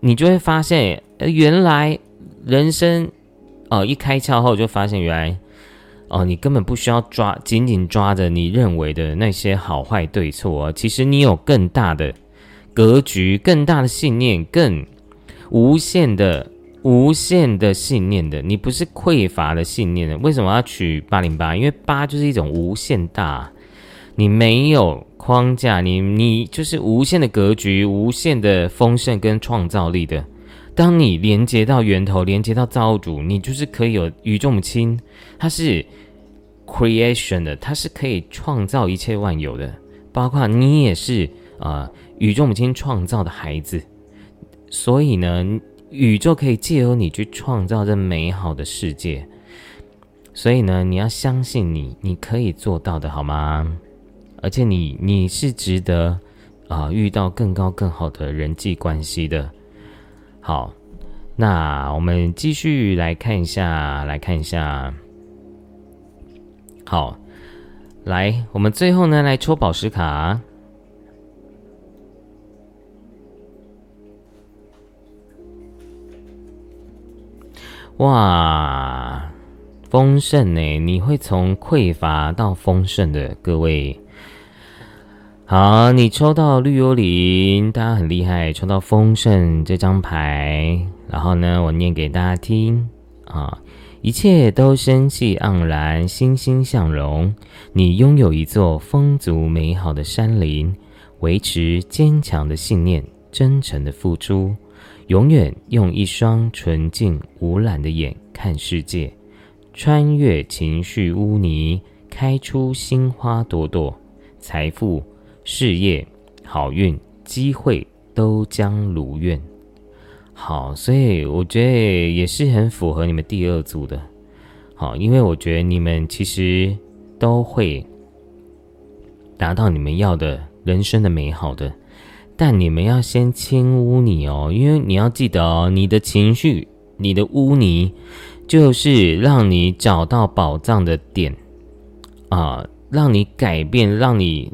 你就会发现，呃，原来人生，哦，一开窍后就发现，原来，哦，你根本不需要抓紧紧抓着你认为的那些好坏对错，其实你有更大的格局、更大的信念、更无限的无限的信念的，你不是匮乏的信念的。为什么要取八零八？因为八就是一种无限大，你没有框架，你你就是无限的格局，无限的丰盛跟创造力的。当你连接到源头，连接到造物主，你就是可以有宇宙母亲，它是 creation 的，它是可以创造一切万有的，包括你也是啊，宇宙母亲创造的孩子。所以呢，宇宙可以借由你去创造这美好的世界。所以呢，你要相信你，你可以做到的，好吗？而且你你是值得啊，遇到更高更好的人际关系的。好，那我们继续来看一下，来看一下。好，来，我们最后呢来抽宝石卡。哇，丰盛呢？你会从匮乏到丰盛的，各位。好，你抽到绿幽灵，大家很厉害，抽到丰盛这张牌。然后呢，我念给大家听啊，一切都生气盎然，欣欣向荣。你拥有一座丰足美好的山林，维持坚强的信念，真诚的付出，永远用一双纯净无染的眼看世界，穿越情绪污泥，开出新花朵朵，财富。事业、好运、机会都将如愿。好，所以我觉得也是很符合你们第二组的。好，因为我觉得你们其实都会达到你们要的人生的美好的，但你们要先清污泥哦，因为你要记得哦，你的情绪、你的污泥，就是让你找到宝藏的点啊，让你改变，让你。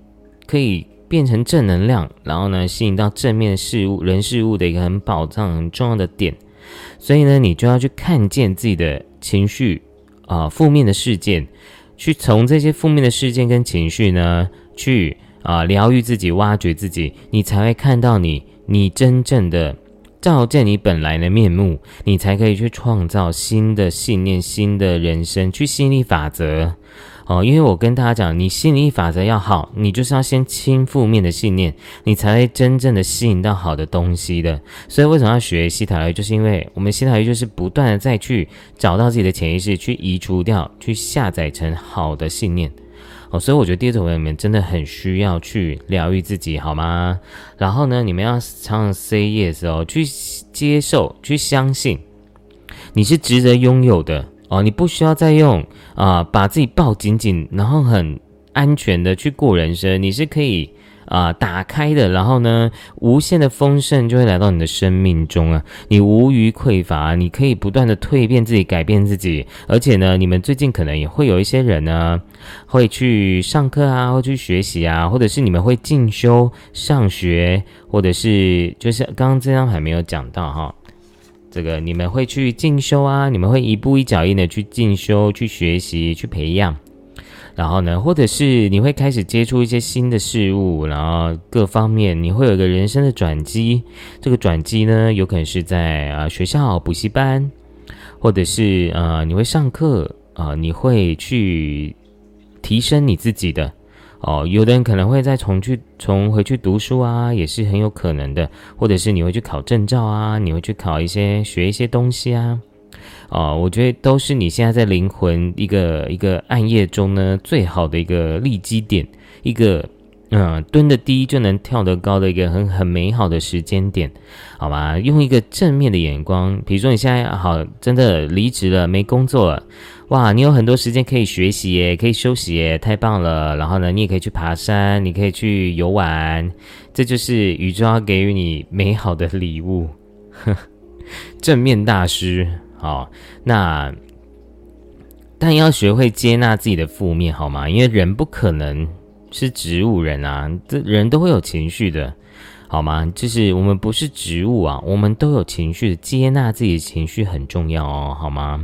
可以变成正能量，然后呢，吸引到正面事物、人事物的一个很宝藏、很重要的点。所以呢，你就要去看见自己的情绪啊，负面的事件，去从这些负面的事件跟情绪呢，去啊疗愈自己、挖掘自己，你才会看到你你真正的照见你本来的面目，你才可以去创造新的信念、新的人生，去吸引力法则。哦，因为我跟大家讲，你吸引力法则要好，你就是要先清负面的信念，你才会真正的吸引到好的东西的。所以为什么要学西塔疗愈？就是因为我们西塔疗愈就是不断的再去找到自己的潜意识，去移除掉，去下载成好的信念。所以我觉得第一组朋友们真的很需要去疗愈自己，好吗？然后呢，你们要常常 say yes 哦，去接受，去相信，你是值得拥有的。哦，你不需要再用啊，把自己抱紧紧，然后很安全的去过人生。你是可以啊，打开的，然后呢，无限的丰盛就会来到你的生命中啊。你无余匮乏，你可以不断的蜕变自己，改变自己。而且呢，你们最近可能也会有一些人呢，会去上课啊，或去学习啊，或者是你们会进修上学，或者是就是刚刚这张还没有讲到哈。这个你们会去进修啊，你们会一步一脚印的去进修、去学习、去培养，然后呢，或者是你会开始接触一些新的事物，然后各方面你会有一个人生的转机。这个转机呢，有可能是在啊学校补习班，或者是啊你会上课啊，你会去提升你自己的。哦，有的人可能会再重去重回去读书啊，也是很有可能的，或者是你会去考证照啊，你会去考一些学一些东西啊，哦，我觉得都是你现在在灵魂一个一个暗夜中呢最好的一个立基点，一个嗯蹲得低就能跳得高的一个很很美好的时间点，好吧？用一个正面的眼光，比如说你现在好真的离职了，没工作了。哇，你有很多时间可以学习耶，可以休息耶，太棒了！然后呢，你也可以去爬山，你可以去游玩，这就是宇宙要给予你美好的礼物。正面大师，好，那但要学会接纳自己的负面，好吗？因为人不可能是植物人啊，这人都会有情绪的，好吗？就是我们不是植物啊，我们都有情绪，接纳自己的情绪很重要哦，好吗？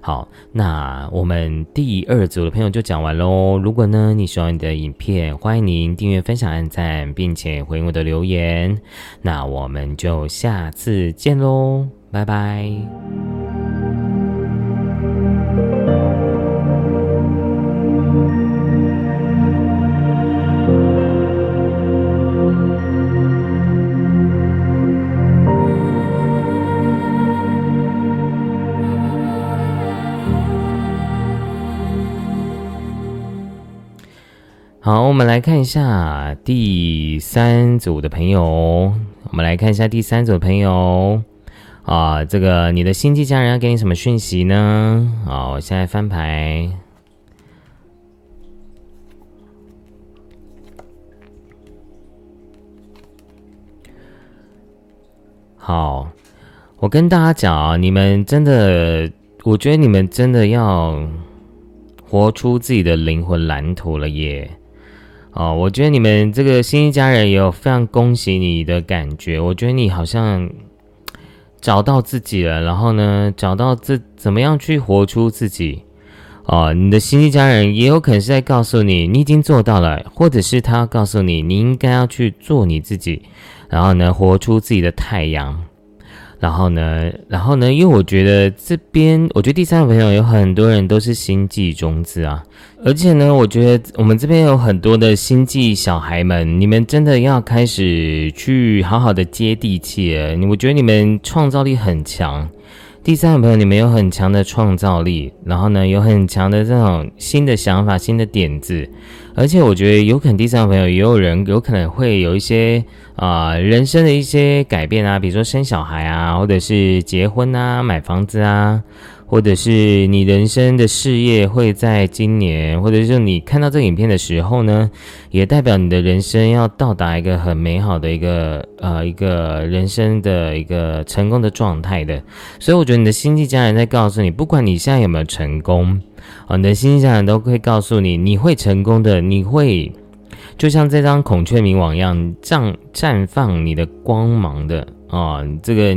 好，那我们第二组的朋友就讲完喽。如果呢你喜欢你的影片，欢迎您订阅、分享、按赞，并且回应我的留言。那我们就下次见喽。拜拜。好，我们来看一下第三组的朋友。我们来看一下第三组的朋友啊，这个你的星际家人要给你什么讯息呢？好，现在翻牌。好，我跟大家讲啊，你们真的，我觉得你们真的要活出自己的灵魂蓝图了耶。哦，我觉得你们这个新一家人也有非常恭喜你的感觉。我觉得你好像找到自己了，然后呢，找到这怎么样去活出自己。哦，你的新一家人也有可能是在告诉你，你已经做到了，或者是他告诉你，你应该要去做你自己，然后呢，活出自己的太阳。然后呢，然后呢？因为我觉得这边，我觉得第三个朋友有很多人都是星际种子啊，而且呢，我觉得我们这边有很多的星际小孩们，你们真的要开始去好好的接地气了。我觉得你们创造力很强。第三个朋友，你们有很强的创造力，然后呢，有很强的这种新的想法、新的点子，而且我觉得有可能第三个朋友也有人有可能会有一些啊人生的一些改变啊，比如说生小孩啊，或者是结婚啊、买房子啊。或者是你人生的事业会在今年，或者是你看到这影片的时候呢，也代表你的人生要到达一个很美好的一个呃一个人生的一个成功的状态的。所以我觉得你的星际家人在告诉你，不管你现在有没有成功，啊，你的星际家人都会告诉你，你会成功的，你会就像这张孔雀明网一样，绽绽放你的光芒的。啊，这个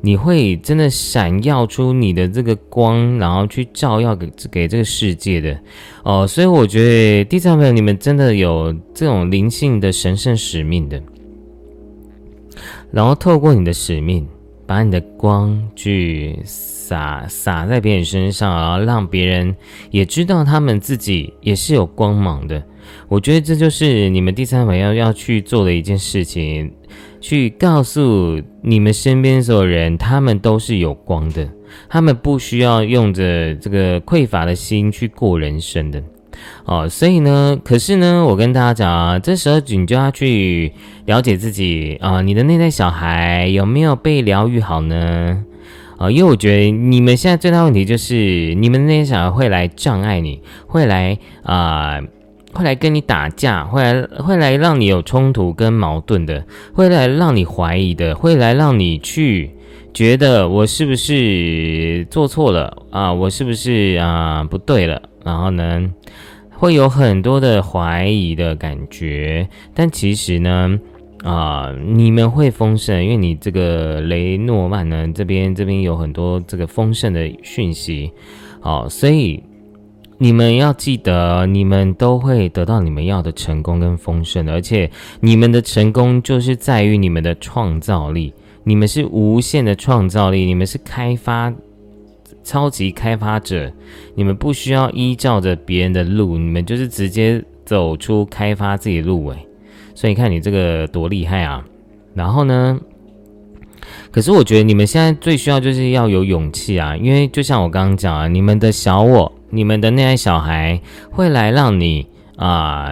你会真的闪耀出你的这个光，然后去照耀给给这个世界的哦。所以我觉得第三位，你们真的有这种灵性的神圣使命的，然后透过你的使命，把你的光去洒洒在别人身上，然后让别人也知道他们自己也是有光芒的。我觉得这就是你们第三位要要去做的一件事情。去告诉你们身边所有人，他们都是有光的，他们不需要用着这个匮乏的心去过人生的，哦，所以呢，可是呢，我跟大家讲啊，这时候你就要去了解自己啊，你的内在小孩有没有被疗愈好呢？啊，因为我觉得你们现在最大问题就是你们内在小孩会来障碍你，会来啊。会来跟你打架，会来会来让你有冲突跟矛盾的，会来让你怀疑的，会来让你去觉得我是不是做错了啊？我是不是啊不对了？然后呢，会有很多的怀疑的感觉。但其实呢，啊，你们会丰盛，因为你这个雷诺曼呢这边这边有很多这个丰盛的讯息，好，所以。你们要记得，你们都会得到你们要的成功跟丰盛的，而且你们的成功就是在于你们的创造力，你们是无限的创造力，你们是开发超级开发者，你们不需要依照着别人的路，你们就是直接走出开发自己的路诶。所以看你这个多厉害啊！然后呢？可是我觉得你们现在最需要就是要有勇气啊，因为就像我刚刚讲啊，你们的小我。你们的那爱小孩会来让你啊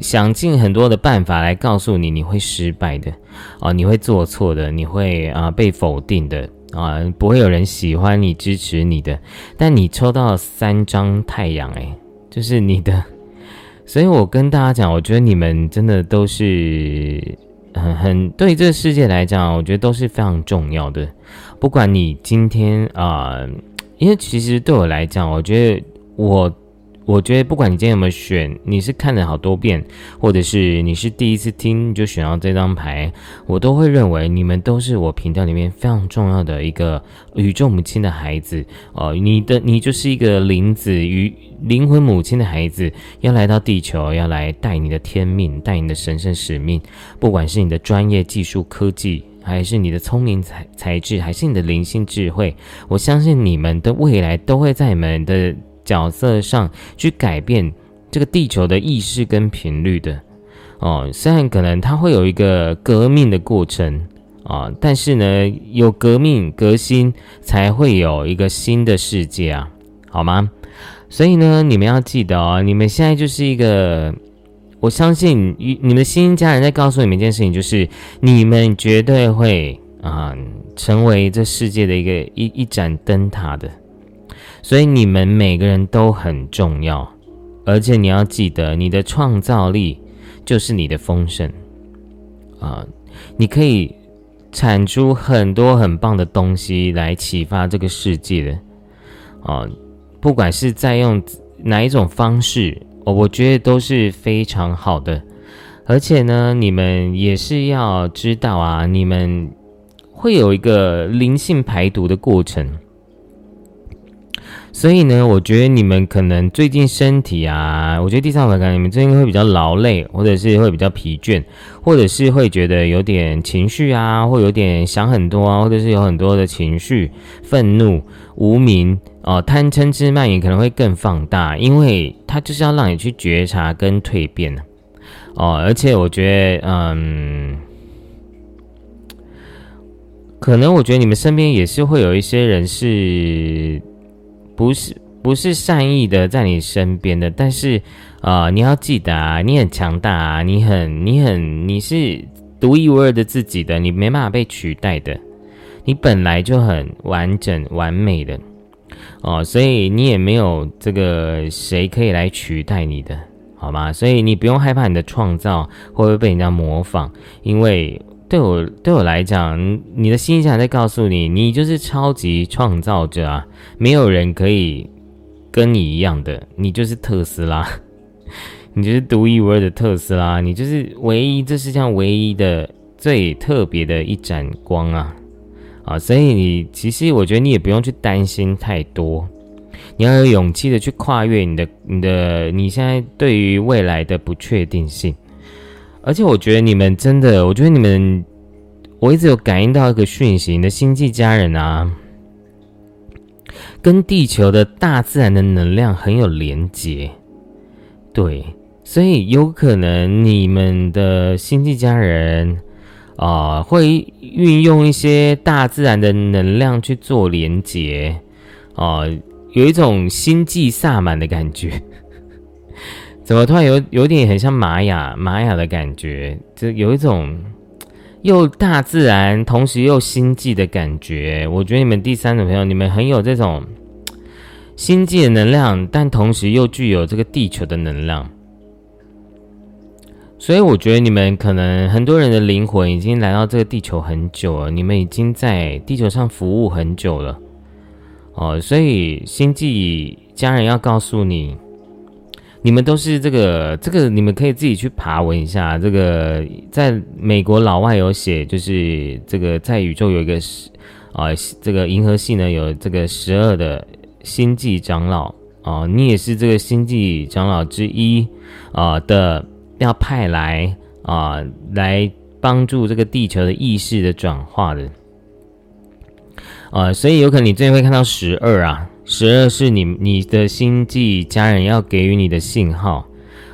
想尽很多的办法来告诉你你会失败的啊，你会做错的，你会啊被否定的啊，不会有人喜欢你支持你的。但你抽到三张太阳，诶，就是你的，所以我跟大家讲，我觉得你们真的都是很很对这个世界来讲，我觉得都是非常重要的。不管你今天啊。因为其实对我来讲，我觉得我，我觉得不管你今天有没有选，你是看了好多遍，或者是你是第一次听就选到这张牌，我都会认为你们都是我频道里面非常重要的一个宇宙母亲的孩子哦。你的你就是一个灵子与灵魂母亲的孩子，要来到地球，要来带你的天命，带你的神圣使命，不管是你的专业技术科技。还是你的聪明才才智，还是你的灵性智慧，我相信你们的未来都会在你们的角色上去改变这个地球的意识跟频率的。哦，虽然可能它会有一个革命的过程啊，但是呢，有革命革新才会有一个新的世界啊，好吗？所以呢，你们要记得哦，你们现在就是一个，我相信你你们的新家人在告诉你们一件事情，就是你们绝对会啊成为这世界的一个一一盏灯塔的，所以你们每个人都很重要，而且你要记得，你的创造力就是你的丰盛啊，你可以产出很多很棒的东西来启发这个世界的啊。不管是在用哪一种方式，哦，我觉得都是非常好的。而且呢，你们也是要知道啊，你们会有一个灵性排毒的过程。所以呢，我觉得你们可能最近身体啊，我觉得第三感觉你们最近会比较劳累，或者是会比较疲倦，或者是会觉得有点情绪啊，或有点想很多啊，或者是有很多的情绪，愤怒、无名哦，贪嗔痴慢疑可能会更放大，因为它就是要让你去觉察跟蜕变哦。而且我觉得，嗯，可能我觉得你们身边也是会有一些人是。不是不是善意的在你身边的，但是，啊，你要记得啊，你很强大啊，你很你很你是独一无二的自己的，你没办法被取代的，你本来就很完整完美的，哦，所以你也没有这个谁可以来取代你的，好吗？所以你不用害怕你的创造会不会被人家模仿，因为。对我对我来讲，你的心想在告诉你，你就是超级创造者啊！没有人可以跟你一样的，你就是特斯拉，你就是独一无二的特斯拉，你就是唯一这世界上唯一的最特别的一盏光啊！啊，所以你其实我觉得你也不用去担心太多，你要有勇气的去跨越你的你的你现在对于未来的不确定性。而且我觉得你们真的，我觉得你们，我一直有感应到一个讯息，你的星际家人啊，跟地球的大自然的能量很有连接，对，所以有可能你们的星际家人啊，会运用一些大自然的能量去做连接，啊，有一种星际萨满的感觉。怎么突然有有点很像玛雅玛雅的感觉？就有一种又大自然，同时又星际的感觉。我觉得你们第三种朋友，你们很有这种星际的能量，但同时又具有这个地球的能量。所以我觉得你们可能很多人的灵魂已经来到这个地球很久了，你们已经在地球上服务很久了。哦，所以星际家人要告诉你。你们都是这个这个，你们可以自己去爬文一下。这个在美国老外有写，就是这个在宇宙有一个十啊，这个银河系呢有这个十二的星际长老啊，你也是这个星际长老之一啊的，要派来啊来帮助这个地球的意识的转化的啊，所以有可能你最近会看到十二啊。十二是你你的星际家人要给予你的信号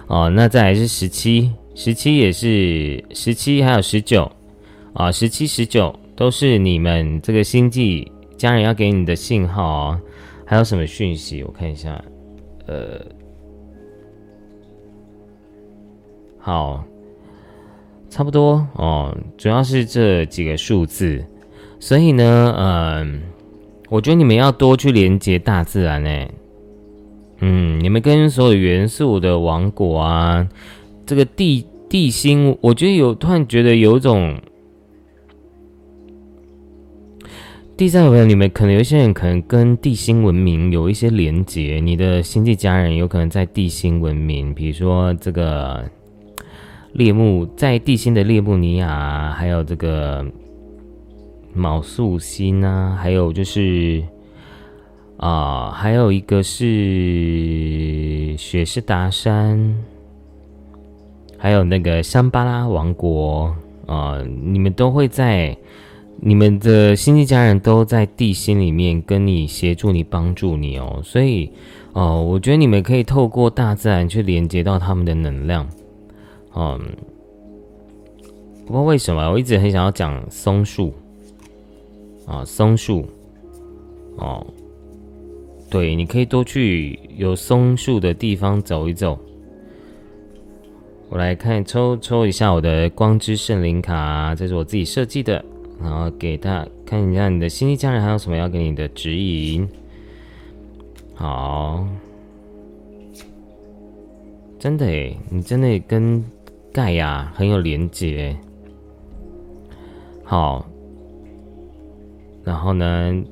哦，那再来是十七，十七也是十七，还有十九啊，十七十九都是你们这个星际家人要给你的信号哦。还有什么讯息？我看一下，呃，好，差不多哦，主要是这几个数字，所以呢，嗯。我觉得你们要多去连接大自然诶，嗯，你们跟所有元素的王国啊，这个地地心，我觉得有突然觉得有一种，第三个朋友，你们可能有些人可能跟地心文明有一些连接，你的星际家人有可能在地心文明，比如说这个猎木在地心的列布尼亚，还有这个。卯宿星啊，还有就是啊，还有一个是雪士达山，还有那个香巴拉王国啊，你们都会在你们的星际家人都在地心里面跟你协助你、帮助你哦，所以哦，我觉得你们可以透过大自然去连接到他们的能量。嗯，不知道为什么，我一直很想要讲松树啊，松树哦，对，你可以多去有松树的地方走一走。我来看抽抽一下我的光之圣灵卡，这是我自己设计的，然后给他看一下你的心力家人还有什么要给你的指引。好，真的诶，你真的跟盖亚很有连接。好，然后呢，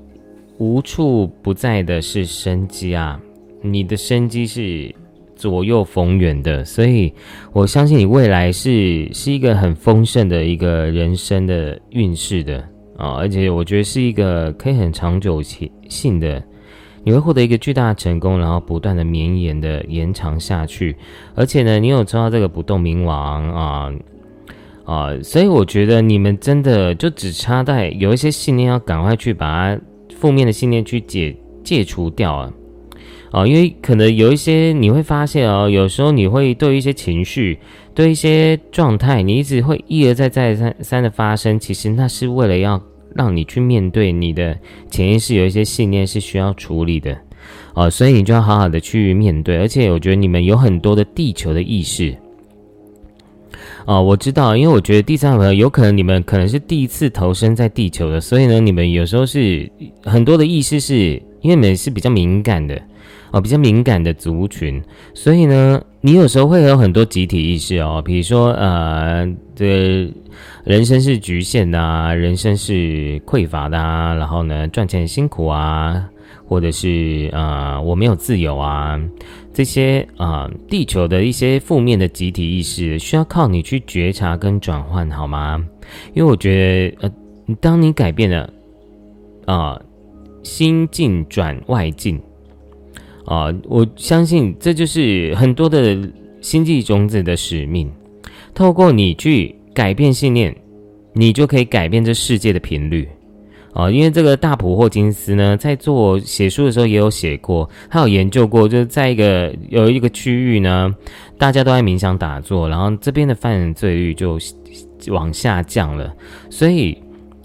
无处不在的是生机啊，你的生机是。左右逢源的，所以我相信你未来是是一个很丰盛的一个人生的运势的。啊，而且我觉得是一个可以很长久性的，你会获得一个巨大的成功，然后不断的绵延的延长下去，而且呢，你有抽到这个不动明王啊啊，所以我觉得你们真的就只差在有一些信念要赶快去把它负面的信念去解戒除掉啊。啊，因为可能有一些你会发现哦，有时候你会对一些情绪、对一些状态，你一直会一而再、再三三的发生。其实那是为了要让你去面对你的潜意识，有一些信念是需要处理的。哦，所以你就要好好的去面对。而且我觉得你们有很多的地球的意识。哦，我知道，因为我觉得第三个朋友有可能你们可能是第一次投身在地球的，所以呢，你们有时候是很多的意识是因为你们是比较敏感的。哦，比较敏感的族群，所以呢，你有时候会有很多集体意识哦，比如说，呃，这人生是局限的，啊，人生是匮乏的，啊，然后呢，赚钱辛苦啊，或者是啊，我没有自由啊，这些啊，地球的一些负面的集体意识，需要靠你去觉察跟转换，好吗？因为我觉得，呃，当你改变了，啊，心境转外境。啊，我相信这就是很多的星际种子的使命。透过你去改变信念，你就可以改变这世界的频率。啊，因为这个大普霍金斯呢，在做写书的时候也有写过，他有研究过，就是在一个有一个区域呢，大家都在冥想打坐，然后这边的犯罪率就往下降了，所以。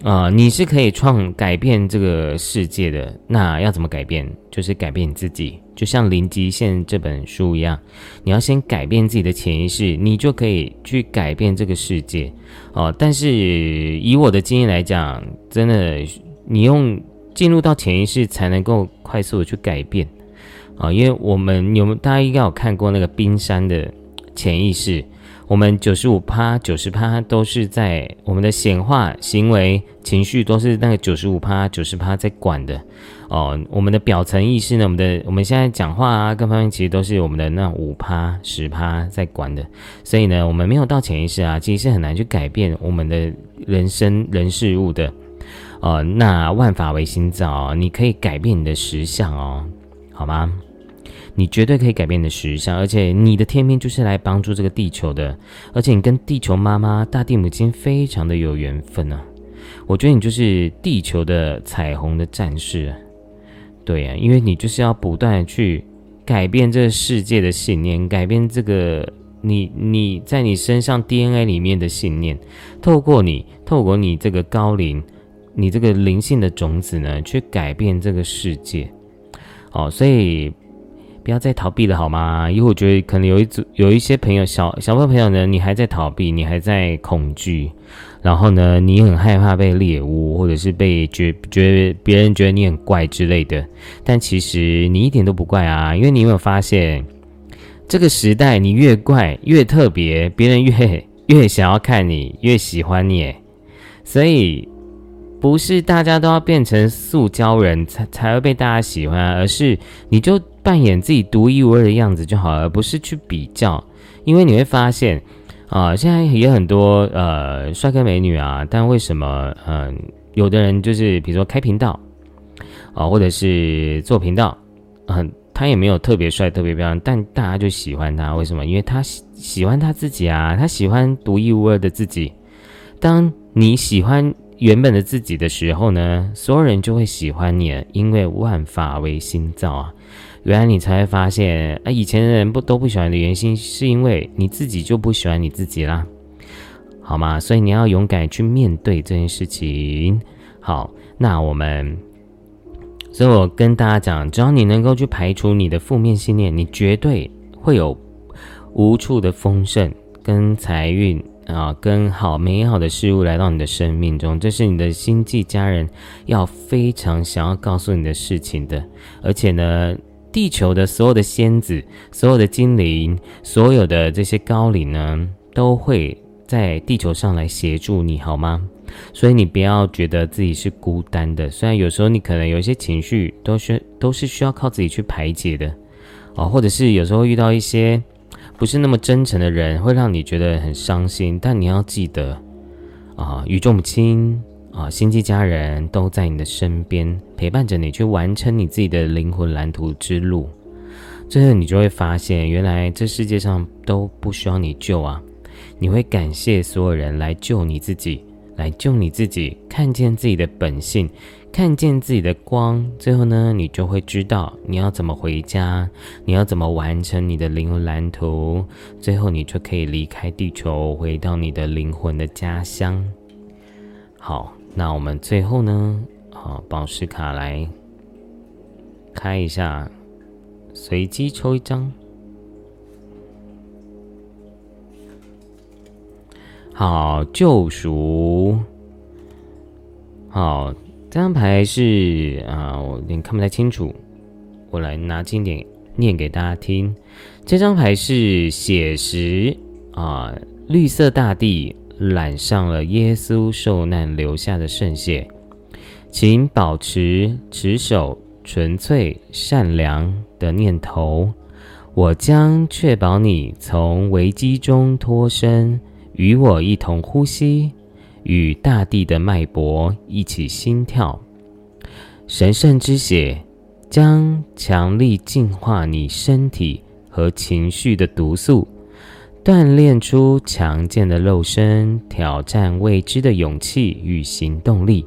啊，你是可以创改变这个世界的。那要怎么改变？就是改变你自己，就像《零极限》这本书一样，你要先改变自己的潜意识，你就可以去改变这个世界。哦，但是以我的经验来讲，真的，你用进入到潜意识才能够快速的去改变。啊，因为我们有大家应该有看过那个冰山的潜意识。我们九十五趴、九十趴都是在我们的显化、行为、情绪，都是那个九十五趴、九十趴在管的哦。我们的表层意识呢，我们的我们现在讲话啊，各方面其实都是我们的那五趴、十趴在管的。所以呢，我们没有到潜意识啊，其实是很难去改变我们的人生、人事物的。呃，那万法唯心造，你可以改变你的实相哦，好吗？你绝对可以改变你的实相，而且你的天命就是来帮助这个地球的，而且你跟地球妈妈、大地母亲非常的有缘分啊！我觉得你就是地球的彩虹的战士，对呀，因为你就是要不断去改变这个世界的信念，改变这个你你在你身上 DNA 里面的信念，透过你，透过你这个高龄，你这个灵性的种子呢，去改变这个世界。好，所以。不要再逃避了，好吗？因为我觉得可能有一组有一些朋友，小小朋友呢，你还在逃避，你还在恐惧，然后呢，你很害怕被猎物，或者是被觉觉别人觉得你很怪之类的。但其实你一点都不怪啊，因为你有没有发现，这个时代你越怪越特别，别人越 越想要看你，越喜欢你，所以。不是大家都要变成塑胶人才才会被大家喜欢，而是你就扮演自己独一无二的样子就好，而不是去比较。因为你会发现，啊，现在也很多呃帅哥美女啊，但为什么嗯有的人就是比如说开频道啊，或者是做频道，嗯，他也没有特别帅特别漂亮，但大家就喜欢他，为什么？因为他喜喜欢他自己啊，他喜欢独一无二的自己。当你喜欢。原本的自己的时候呢，所有人就会喜欢你，因为万法为心造啊。原来你才会发现，啊，以前的人不都不喜欢的原因，是因为你自己就不喜欢你自己啦，好吗？所以你要勇敢去面对这件事情。好，那我们，所以我跟大家讲，只要你能够去排除你的负面信念，你绝对会有无处的丰盛跟财运啊，跟好美好的事物来到你的生命中。这是你的星际家人要非常想要告诉你的事情的，而且呢。地球的所有的仙子、所有的精灵、所有的这些高龄呢，都会在地球上来协助你，好吗？所以你不要觉得自己是孤单的。虽然有时候你可能有一些情绪，都需都是需要靠自己去排解的，哦，或者是有时候遇到一些不是那么真诚的人，会让你觉得很伤心。但你要记得，啊，宇宙母亲。啊，星际家人都在你的身边陪伴着你，去完成你自己的灵魂蓝图之路。最后，你就会发现，原来这世界上都不需要你救啊！你会感谢所有人来救你自己，来救你自己，看见自己的本性，看见自己的光。最后呢，你就会知道你要怎么回家，你要怎么完成你的灵魂蓝图。最后，你就可以离开地球，回到你的灵魂的家乡。好。那我们最后呢？好，宝石卡来开一下，随机抽一张。好，救赎。好，这张牌是啊，我有点看不太清楚，我来拿经典念给大家听。这张牌是写实啊，绿色大地。染上了耶稣受难留下的圣血，请保持持守纯粹善良的念头。我将确保你从危机中脱身，与我一同呼吸，与大地的脉搏一起心跳。神圣之血将强力净化你身体和情绪的毒素。锻炼出强健的肉身，挑战未知的勇气与行动力。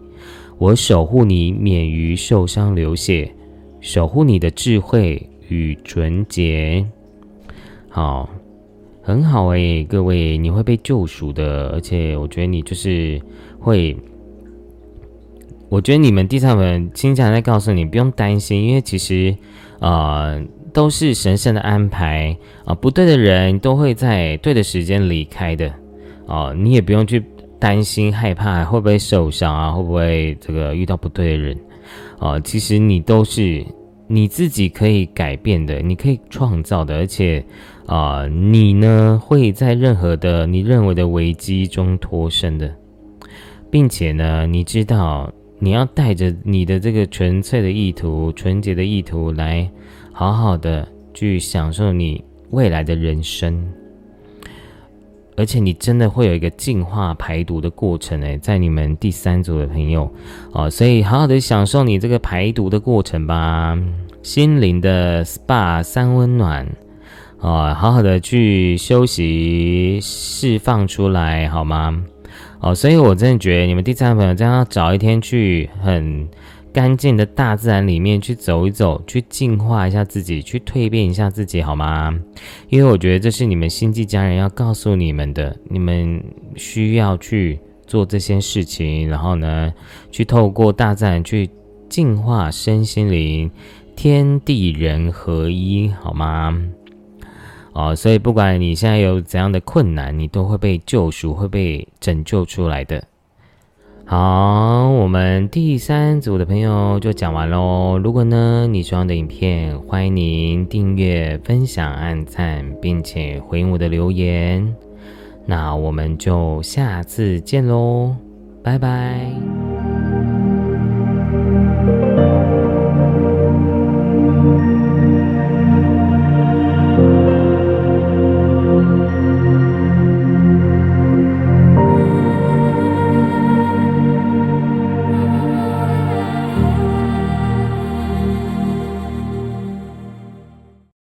我守护你免于受伤流血，守护你的智慧与纯洁。好，很好诶，各位，你会被救赎的。而且，我觉得你就是会，我觉得你们第三本经常在告诉你，不用担心，因为其实，啊。都是神圣的安排啊！不对的人都会在对的时间离开的啊！你也不用去担心、害怕会不会受伤啊，会不会这个遇到不对的人啊？其实你都是你自己可以改变的，你可以创造的，而且啊，你呢会在任何的你认为的危机中脱身的，并且呢，你知道你要带着你的这个纯粹的意图、纯洁的意图来。好好的去享受你未来的人生，而且你真的会有一个净化排毒的过程诶，在你们第三组的朋友哦，所以好好的享受你这个排毒的过程吧，心灵的 SPA 三温暖哦，好好的去休息释放出来好吗？哦，所以我真的觉得你们第三个朋友这样找一天去很。干净的大自然里面去走一走，去净化一下自己，去蜕变一下自己，好吗？因为我觉得这是你们星际家人要告诉你们的，你们需要去做这些事情，然后呢，去透过大自然去净化身心灵，天地人合一，好吗？哦，所以不管你现在有怎样的困难，你都会被救赎，会被拯救出来的。好，我们第三组的朋友就讲完喽。如果呢你喜欢的影片，欢迎您订阅、分享、按赞，并且回应我的留言。那我们就下次见喽，拜拜。